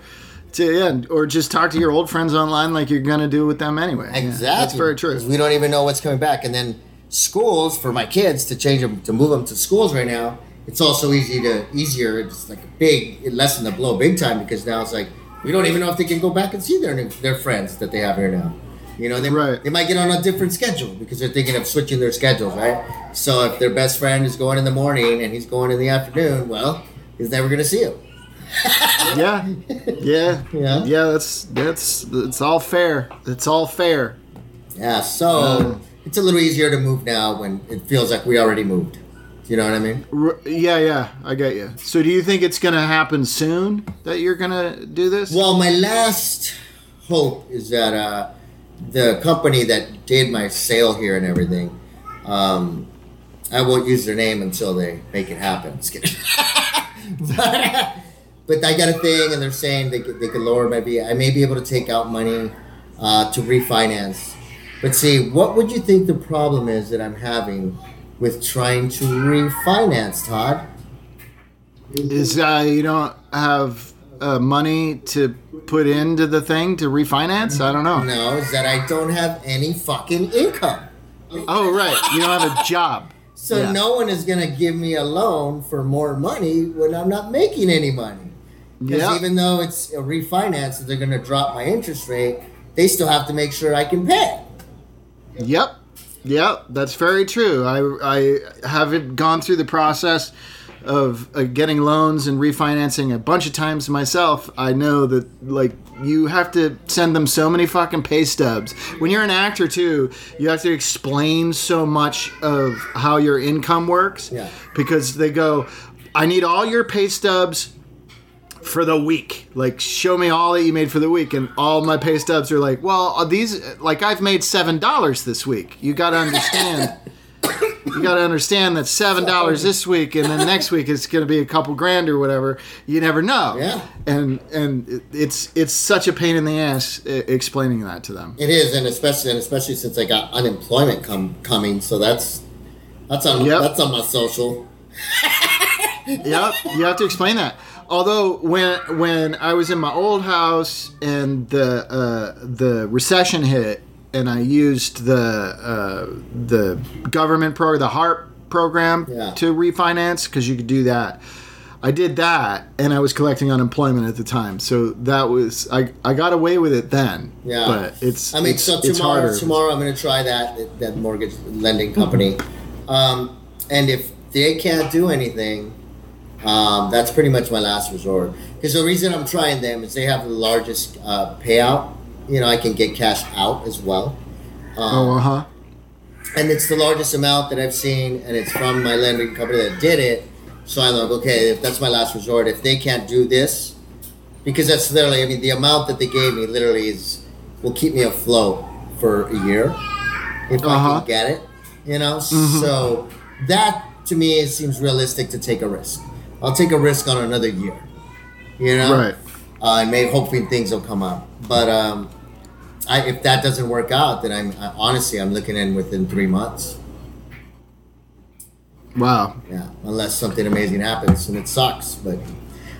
to yeah, or just talk to your old friends online like you're gonna do with them anyway. Yeah, Exactly. that's very true. We don't even know what's coming back. And then schools for my kids to change them to move them to schools right now. It's also easy to easier. It's like a big it lessened the blow big time because now it's like we don't even know if they can go back and see their their friends that they have here now. You know, they, Right. they might get on a different schedule because they're thinking of switching their schedules, right? So if their best friend is going in the morning and he's going in the afternoon, well, he's never going to see him. yeah, yeah, (laughs) Yeah. yeah. That's that's it's all fair. It's all fair. Yeah, so Um, it's a little easier to move now when it feels like we already moved. You know what I mean? R- yeah, yeah. I get you. So, do you think it's gonna happen soon that you're gonna do this? Well, my last hope is that uh, the company that did my sale here and everything, um, I won't use their name until they make it happen. (laughs) But, but I got a thing, and they're saying they could, they could lower maybe I may be able to take out money uh, to refinance. But see, what would you think the problem is that I'm having with trying to refinance, Todd? Is uh, you don't have uh, money to put into the thing to refinance? I don't know. No, is that I don't have any fucking income. Oh, right. You don't have a job. So Yeah. no one is gonna give me a loan for more money when I'm not making any money. Because Yeah. even though it's a refinance, they're gonna drop my interest rate, they still have to make sure I can pay. Yep. Yep. That's very true. I, I haven't gone through the process of uh, getting loans and refinancing a bunch of times myself. I know that, like, you have to send them so many fucking pay stubs. When you're an actor, too, you have to explain so much of how your income works. Yeah. Because they go, I need all your pay stubs for the week. Like, show me all that you made for the week. And all my pay stubs are like, well, are these, like, I've made $7 this week. You got to understand. (laughs) you got to understand that $7 this week and then next week it's going to be a couple grand or whatever. You never know. Yeah. And, and it's, it's such a pain in the ass explaining that to them. It is, and especially and especially since I got unemployment come coming, so that's that's on Yep. that's on my social. (laughs) yep, you have to explain that. Although when when I was in my old house and the uh, the recession hit and I used the uh, the government program, the HARP program Yeah. to refinance because you could do that. I did that and I was collecting unemployment at the time, so that was I, I got away with it then. Yeah. but it's I mean, it's, so it's tomorrow, harder. tomorrow I'm going to try that that mortgage lending company, um, and if they can't do anything, um, that's pretty much my last resort. Because the reason I'm trying them is they have the largest uh, payout. You know, I can get cash out as well. Um, Oh, uh huh. and it's the largest amount that I've seen, and it's from my lending company that did it. So I'm like, okay, if that's my last resort, if they can't do this, because that's literally, I mean, the amount that they gave me literally is will keep me afloat for a year if I Uh-huh. can get it, you know. So that to me it seems realistic to take a risk. I'll take a risk on another year, you know Right. Uh, and maybe hoping things will come up. But um, I, if that doesn't work out, then I'm I, honestly I'm looking in within three months. Wow. Yeah, unless something amazing happens and it sucks. But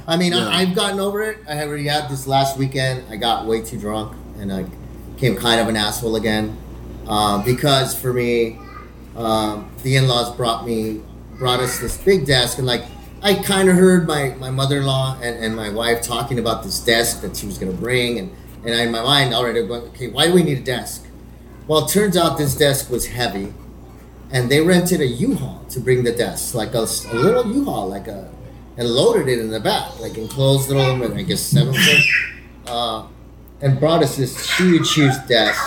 I mean, Yeah. I, I've gotten over it. I already had this last weekend. I got way too drunk and I became kind of an asshole again uh, because for me, um, the in-laws brought me brought us this big desk and like I kind of heard my, my mother-in-law and, and my wife talking about this desk that she was going to bring and and I, in my mind already going okay why do we need a desk well it turns out this desk was heavy and they rented a U-Haul to bring the desk, like a little U-Haul, like a, and loaded it in the back, like enclosed little, I guess seven foot, uh, and brought us this huge, huge desk.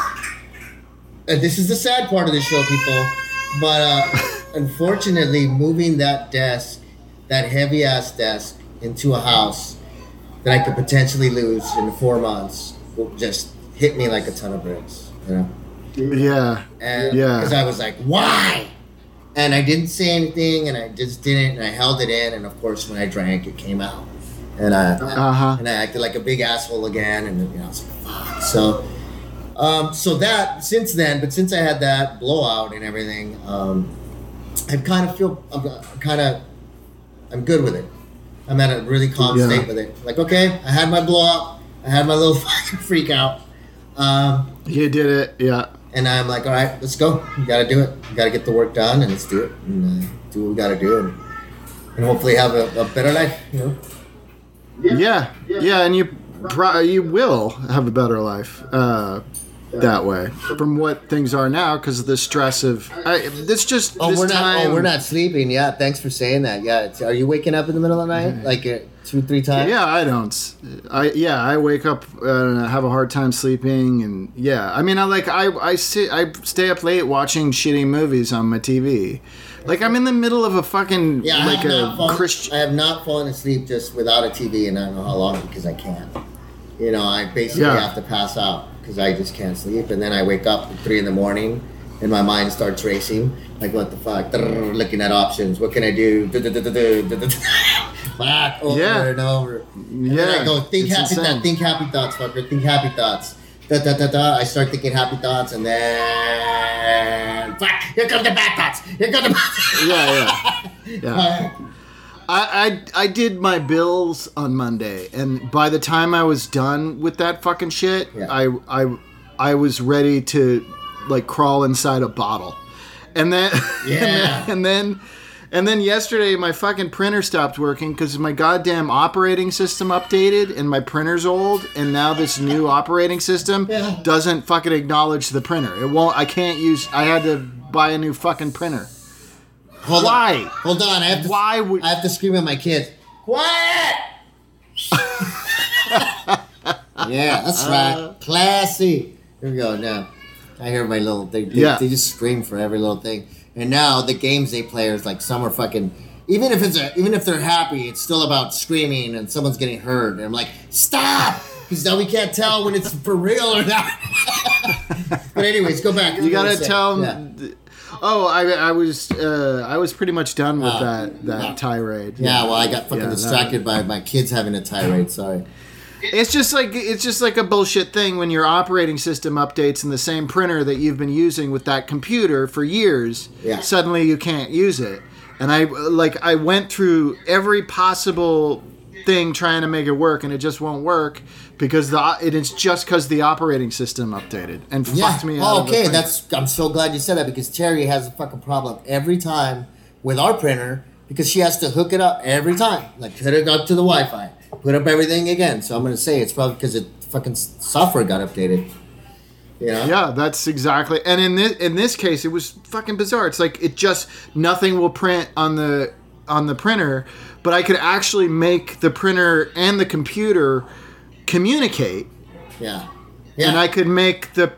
And this is the sad part of the show, people, but uh, unfortunately, moving that desk, that heavy ass desk, into a house that I could potentially lose in four months will just hit me like a ton of bricks, you know Yeah. and Yeah. because I was like, why? And I didn't say anything, and I just didn't, and I held it in, and of course, when I drank, it came out, and I Uh-huh. and I acted like a big asshole again, and you know, I was like, fuck. So, um, so that since then, but since I had that blowout and everything, um, I kind of feel I'm kind of I'm good with it. I'm at a really calm Yeah. state with it. Like, okay, I had my blowout, I had my little (laughs) fucking freak out. Um, You did it. Yeah. and I'm like, all right, let's go. We got to do it. We got to get the work done, and let's do it, and uh, do what we got to do, and, and hopefully have a, a better life. You know? Yeah, yeah, and you pro- you will have a better life uh, that way from what things are now because of the stress of. I, it's just Oh, this we're not. time. Oh, we're not sleeping. Yeah, thanks for saying that. Yeah, it's, are you waking up in the middle of the night, like uh, two, three times? Yeah, I don't. I yeah, I wake up and I have a hard time sleeping, and yeah, I mean, I like I I sit I stay up late watching shitty movies on my TV. Like I'm in the middle of a fucking Yeah, like a Christian. I have not fallen asleep just without a TV, and I don't know how long because I can't. You know, I basically Yeah. have to pass out because I just can't sleep, and then I wake up at three in the morning, and my mind starts racing. Like what the fuck? Looking at options. What can I do? Fuck (laughs) over Yeah. and over. And then Yeah, I go think it's happy thoughts. Think happy thoughts, fucker. Think happy thoughts. Da, da, da, da. I start thinking happy thoughts, and then fuck. Here come the bad thoughts. Here come the bad (laughs) thoughts. Yeah, yeah. Yeah. I, I I did my bills on Monday, and by the time I was done with that fucking shit, Yeah. I I I was ready to like crawl inside a bottle, and then (laughs) Yeah. and then and then yesterday my fucking printer stopped working because my goddamn operating system updated and my printer's old, and now this new operating system Yeah. doesn't fucking acknowledge the printer. It won't. I can't use. I had to buy a new fucking printer. Hold Why? On. Hold on. I have to. Why would- I have to scream at my kids? Quiet. (laughs) yeah, that's uh. right. Classy. Here we go. Now, I hear my little. They, they, Yeah. they just scream for every little thing. And now the games they play is like some are fucking. Even if it's a, even if they're happy, it's still about screaming and someone's getting hurt. And I'm like, stop, because now we can't tell when it's for real or not. (laughs) but anyways, go back. You gotta tell Yeah. them. Oh, I, I was uh, I was pretty much done with Oh. that that Yeah. tirade. Yeah, well, I got fucking Yeah, that- distracted by my kids having a tirade. Sorry. It's just like it's just like a bullshit thing when your operating system updates in the same printer that you've been using with that computer for years. Yeah. Suddenly you can't use it, and I like I went through every possible thing trying to make it work, and it just won't work because the it is just because the operating system updated and Yeah. fucked me. Oh, okay, that's. I'm so glad you said that because Terry has a fucking problem every time with our printer because she has to hook it up every time, like put it up to the Wi-Fi, put up everything again. So I'm gonna say it's probably because it fucking software got updated. Yeah. Yeah, that's exactly. And in this in this case, it was fucking bizarre. It's like it just nothing will print on the on the printer, but I could actually make the printer and the computer communicate, Yeah. Yeah. and I could make the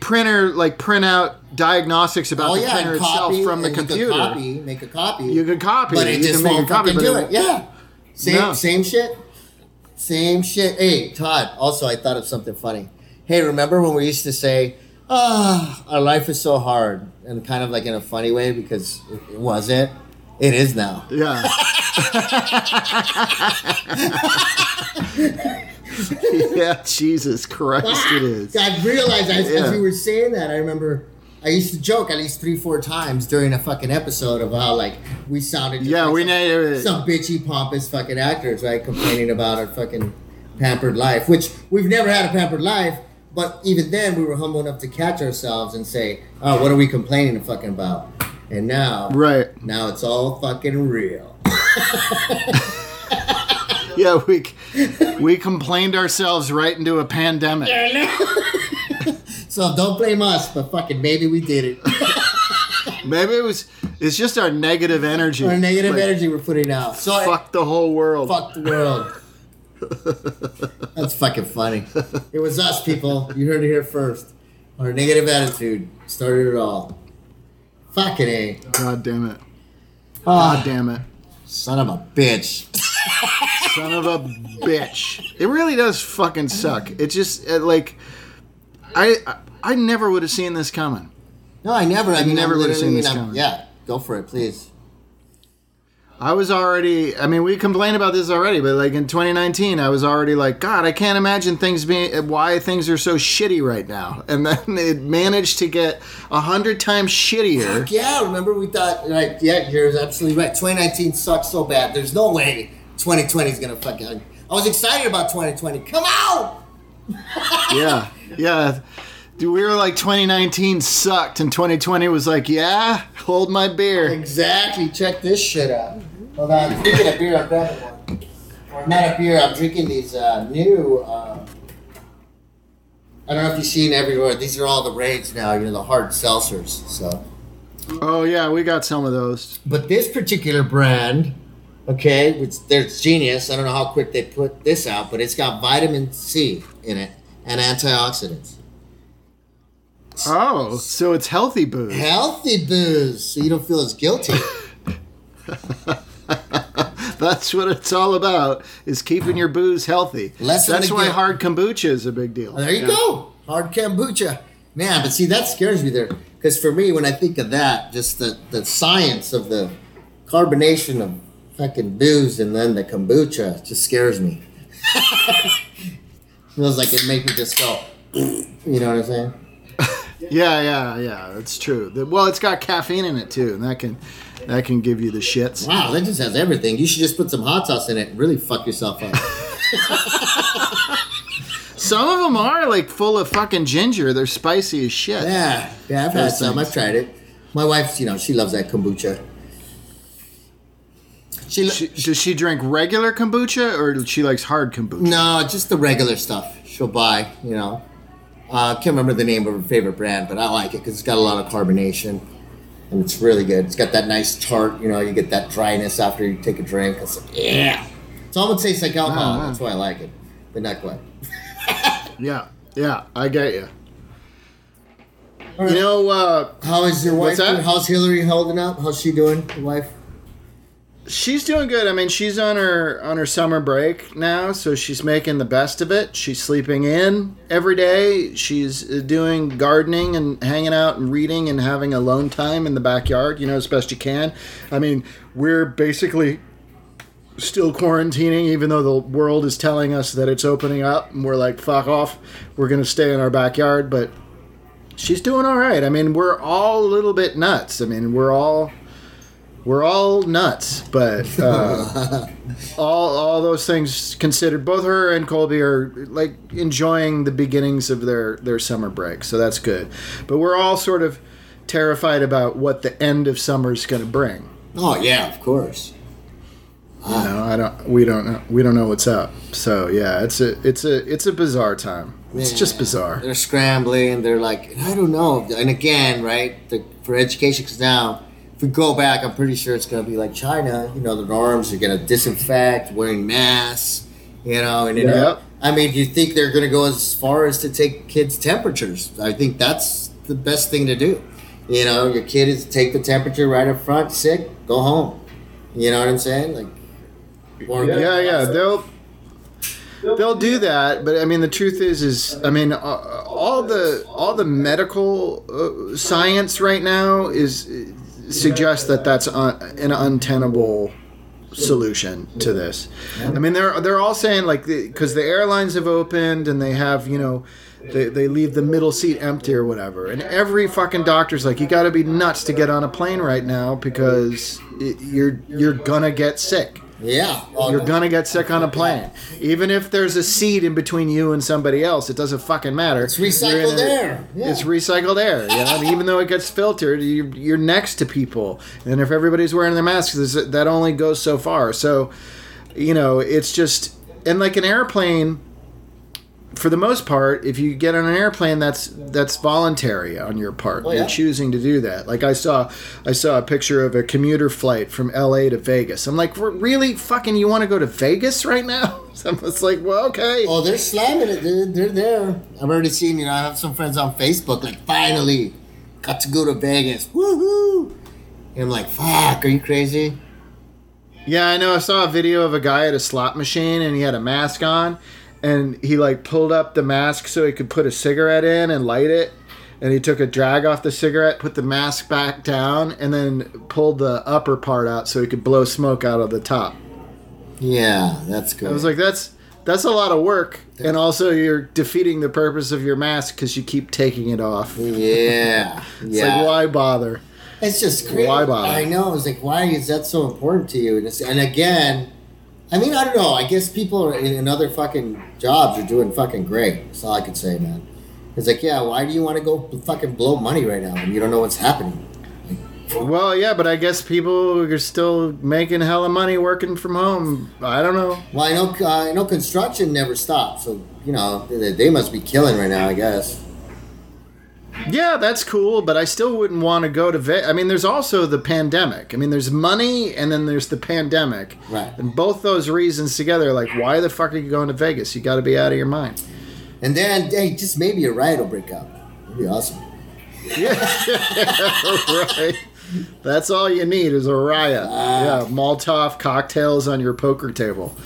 printer like print out diagnostics about oh the yeah, printer and itself from the computer. copy, make a copy. You could copy but it. You just won't copy, do it it. Yeah. Same No. same shit. Same shit. Hey, Todd. Also, I thought of something funny. Hey, remember when we used to say, "Ah, our life is so hard," and kind of like in a funny way because it wasn't. It is now. Yeah. (laughs) (laughs) (laughs) yeah, Jesus Christ, it is. I realized as, Yeah. as you were saying that, I remember I used to joke at least three, four times during a fucking episode of how like we sounded. Yeah, like we some- some bitchy, pompous fucking actors, right? Complaining about our fucking pampered life, which we've never had a pampered life. But even then, we were humble enough to catch ourselves and say, "Oh, what are we complaining fucking about?" And now, Right. now it's all fucking real. (laughs) (laughs) Yeah, we we complained ourselves right into a pandemic. (laughs) So don't blame us, but fucking maybe we did it. (laughs) Maybe it was it's just our negative energy. Our negative Like, energy we're putting out. So I- Fuck the whole world. fuck the world. That's fucking funny. It was us, people. You heard it here first. Our negative attitude started it all. Fucking a. God damn it. Ah. God damn it. Son of a bitch. Son of a bitch. It really does fucking suck. It just it, like I I- I never would have seen this coming. No, I never. I mean, never would've seen literally- this I'm- coming. Yeah, go for it, please. I was already I mean we complained about this already, but like in 2019 I was already like god, I can't imagine things being why things are so shitty right now. (laughs) And then it managed to get a hundred times shittier. Yeah, remember we thought, right? Yeah, you're absolutely right. 2019 sucks so bad. There's no way 2020 is gonna fucking. I was excited about 2020. Come out. (laughs) yeah, yeah. Dude, we were like 2019 sucked, and 2020 was like, yeah, hold my beer. Exactly. Check this shit out. Hold on. Speaking of beer, I'm grabbing one. Or not a beer. I'm drinking these uh, new. Uh, I don't know if you've seen everywhere. These are all the raids now. You know the hard seltzers. So, Oh yeah, we got some of those. but this particular brand, okay, which they're genius. I don't know how quick they put this out, but it's got vitamin C in it and antioxidants. Oh, so it's healthy booze. Healthy booze, so you don't feel as guilty. (laughs) That's what it's all about: is keeping your booze healthy. Lessen That's why guilt. hard kombucha is a big deal. There you Yeah. go. Hard kombucha. Man, but see, that scares me there. Because for me, when I think of that, just the, the science of the carbonation of fucking booze and then the kombucha just scares me. (laughs) Feels like it makes me just go, you know what I'm saying? Yeah, yeah, yeah. That's true. The- Well, it's got caffeine in it too, and that can that can give you the shits. Wow, that just has everything. You should just put some hot sauce in it and really fuck yourself up. (laughs) Some of them are like full of fucking ginger. They're spicy as shit. yeah, yeah, I've had Those some. things. I've tried it. My wife's, you know, she loves that kombucha. She, She, does she drink regular kombucha or she likes hard kombucha? No, just the regular stuff she'll buy, you know. Uh, can't remember the name of her favorite brand, but I like it because it's got a lot of carbonation and it's really good. It's got that nice tart, you know, you get that dryness after you take a drink. It's like, yeah. It's almost tastes like alcohol. That's why I like it, but not quite. (laughs) Yeah, yeah, I get you. You know, uh, How is your wife? How's Hillary holding up? How's she doing, your wife? She's doing good. I mean, she's on her on her summer break now, so she's making the best of it. She's sleeping in every day. She's uh, doing gardening and hanging out and reading and having alone time in the backyard, you know, as best you can. I mean, we're basically still quarantining even though the world is telling us that it's opening up and we're like fuck off. We're going to stay in our backyard, but she's doing all right. I mean, we're all a little bit nuts. I mean, we're all we're all nuts, but (laughs) uh, all all those things considered, both her and Colby are like enjoying the beginnings of their their summer break, so that's good. But we're all sort of terrified about what the end of summer's going to bring. Oh yeah, of course. You know, I don't. We don't know. We don't know what's up. So yeah, it's a it's a it's a bizarre time. It's just bizarre. They're scrambling. They're like, I don't know. And again, right, the, for education, because now, we go back, I'm pretty sure it's going to be like China. You know, the norms are going to disinfect, wearing masks. You know, and you know, Yep. I mean, do you think they're going to go as far as to take kids' temperatures? I think that's the best thing to do. You know, your kid is take the temperature right up front, sick, go home. You know what I'm saying? Like, or- Yeah, yeah, they'll they'll do that, but I mean the truth is is I mean uh, all the all the medical uh, science right now is suggests that that's un, an untenable solution to this. I mean they're they're all saying like because the, airlines have opened and they have you know they, they leave the middle seat empty or whatever and every fucking doctor's like you got to be nuts to get on a plane right now because it, you're you're gonna get sick. Yeah. You're gonna get sick on a plane, even if there's a seat in between you and somebody else. It doesn't fucking matter. It's recycled air. Yeah. It's recycled air. You know? even though it gets filtered, you, you're next to people, and if everybody's wearing their masks, that only goes so far. So, you know, it's just and like an airplane. For the most part, if you get on an airplane, that's that's voluntary on your part. Oh, yeah. You're choosing to do that. Like I saw, I saw a picture of a commuter flight from L.A. to Vegas. I'm like, really, fucking, you want to go to Vegas right now? (laughs) So it's like, well, okay. Oh, they're slamming it, dude. They're there. I've already seen, you know, I have some friends on Facebook, like, finally, got to go to Vegas. Woohoo! And I'm like, fuck, are you crazy? Yeah, I know. I saw a video of a guy at a slot machine and he had a mask on and he like pulled up the mask so he could put a cigarette in and light it. And he took a drag off the cigarette, put the mask back down, and then pulled the upper part out so he could blow smoke out of the top. Yeah, that's good. I was like, that's that's a lot of work, and also you're defeating the purpose of your mask because you keep taking it off. yeah, (laughs) It's yeah. like, why bother? It's just crazy. Why bother? I know. It's like, why is that so important to you? And, it's, and again, I mean, I don't know. I guess people in, in other fucking jobs are doing fucking great. That's all I can say, man. It's like, yeah, why do you want to go fucking blow money right now when you don't know what's happening? Well, yeah, but I guess people are still making hella money working from home. I don't know. Well, I know, uh, I know construction never stops, so you know they, they must be killing right now. I guess. Yeah, that's cool, but I still wouldn't want to go to Vegas. I mean, there's also the pandemic. I mean, there's money and then there's the pandemic. Right. And both those reasons together, like, why the fuck are you going to Vegas? You got to be out of your mind. And then, hey, just maybe a riot will break out. That'd be awesome. (laughs) right. That's all you need is a riot. yeah, Molotov cocktails on your poker table.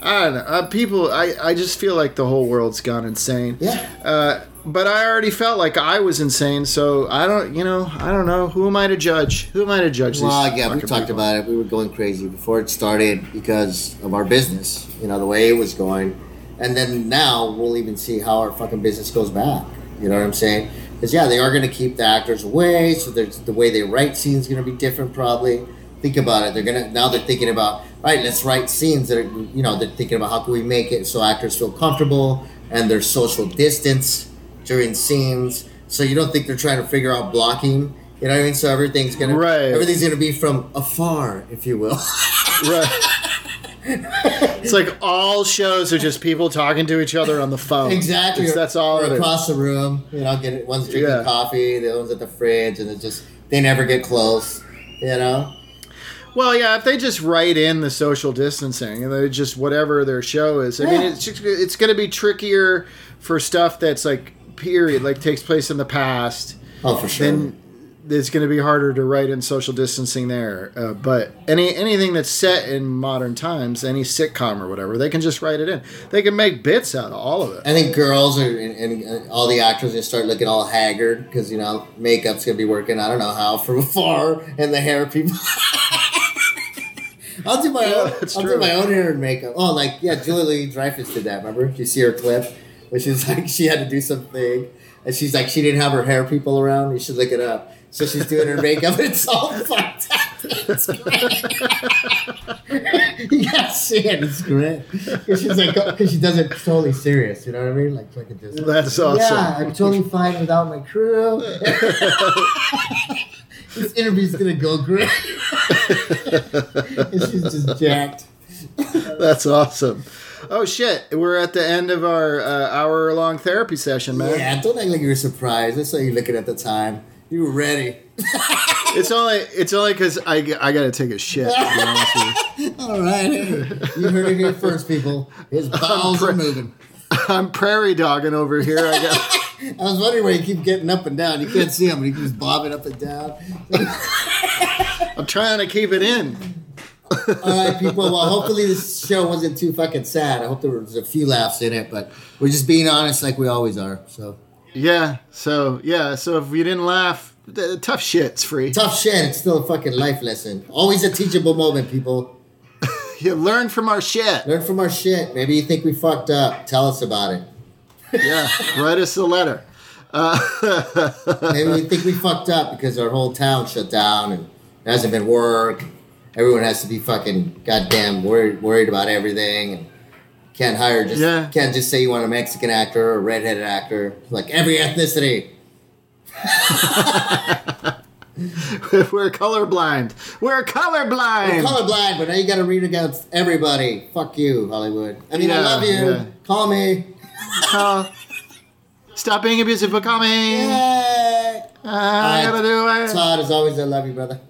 I don't know. Uh, people, I, I just feel like the whole world's gone insane. Yeah. Uh, but I already felt like I was insane. So I don't, you know, I don't know. Who am I to judge? Who am I to judge? these Well, yeah, we talked people? about it. We were going crazy before it started because of our business, you know, the way it was going. And then now we'll even see how our fucking business goes back. You know what I'm saying? Because, yeah, they are going to keep the actors away. So there's, the way they write scenes going to be different, probably. Think about it. They're going to, now they're thinking about, all right, let's write scenes that are, you know, they're thinking about how can we make it so actors feel comfortable and there's social distance during scenes. So you don't think they're trying to figure out blocking. You know what I mean? So everything's gonna Right. everything's gonna be from afar, if you will. Right. (laughs) it's like all shows are just people talking to each other on the phone. exactly. It's- that's all Or it is. across the room. You know, get it. One's drinking Yeah. coffee, the other one's at the fridge, and it's just they never get close. You know. Well, yeah, if they just write in the social distancing and they just whatever their show is, I mean, it's just, it's going to be trickier for stuff that's like period, like takes place in the past. Oh, for sure. Then it's going to be harder to write in social distancing there. Uh, but any anything that's set in modern times, any sitcom or whatever, they can just write it in. They can make bits out of all of it. I think girls are, and, and, and all the actors are start looking all haggard because you know makeup's gonna be working. I don't know how from (laughs) afar, and the hair people. (laughs) I'll do my Yeah, own. I'll true. do my own hair and makeup. Oh, like yeah, Julia Louis-Dreyfus did that. Remember? Did you see her clip? Where she's (laughs) like she had to do something, and she's like she didn't have her hair people around. You should look it up. So she's doing her makeup, and it's all fucked up. (laughs) It's great. (laughs) you gotta see it. It's great. Because she's like, because she does it totally serious. You know what I mean? Like fucking just. That's awesome. Yeah, I'm totally fine without my crew. this interview's gonna go great. and she's just jacked. That's awesome. Oh shit, we're at the end of our uh, hour long therapy session, man. Yeah, don't act like you were surprised. That's how you're looking at the time. You were ready. (laughs) It's only it's only because I, I gotta take a shit. to be with you. (laughs) All right, you heard it here first, people. His (laughs) bowels are moving. I'm prairie dogging over here. I got I was wondering why you keep getting up and down. You can't see him, but he keeps bobbing up and down. I'm trying to keep it in. All right, people. Well, hopefully this show wasn't too fucking sad. I hope there was a few laughs in it, but we're just being honest like we always are. So Yeah. So yeah. So if you didn't laugh, the tough shit's free. tough shit. It's still a fucking life lesson. Always a teachable moment, people. (laughs) You learn from our shit. Learn from our shit. Maybe you think we fucked up. Tell us about it. (laughs) Yeah. Write us a letter. Maybe you think we fucked up because our whole town shut down and there hasn't been work. Everyone has to be fucking goddamn worried worried about everything and can't hire just Yeah. can't just say you want a Mexican actor or a redheaded actor. Like every ethnicity. (laughs) We're colorblind. We're colorblind. We're colorblind, but now you got to read against everybody. Fuck you, Hollywood. I mean, I love you. yeah. Call me. Uh, stop being abusive for coming. Yay. I gotta do it. Todd, as always, I love you, brother.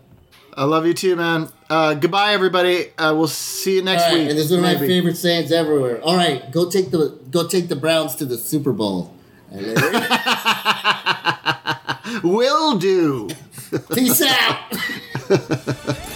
I love you too, man. Uh, goodbye, everybody. Uh, we'll see you next All right, week. and this is one of my favorite sayings everywhere. All right, go take the go take the Browns to the Super Bowl. (laughs) (laughs) Will do. Peace out. (laughs)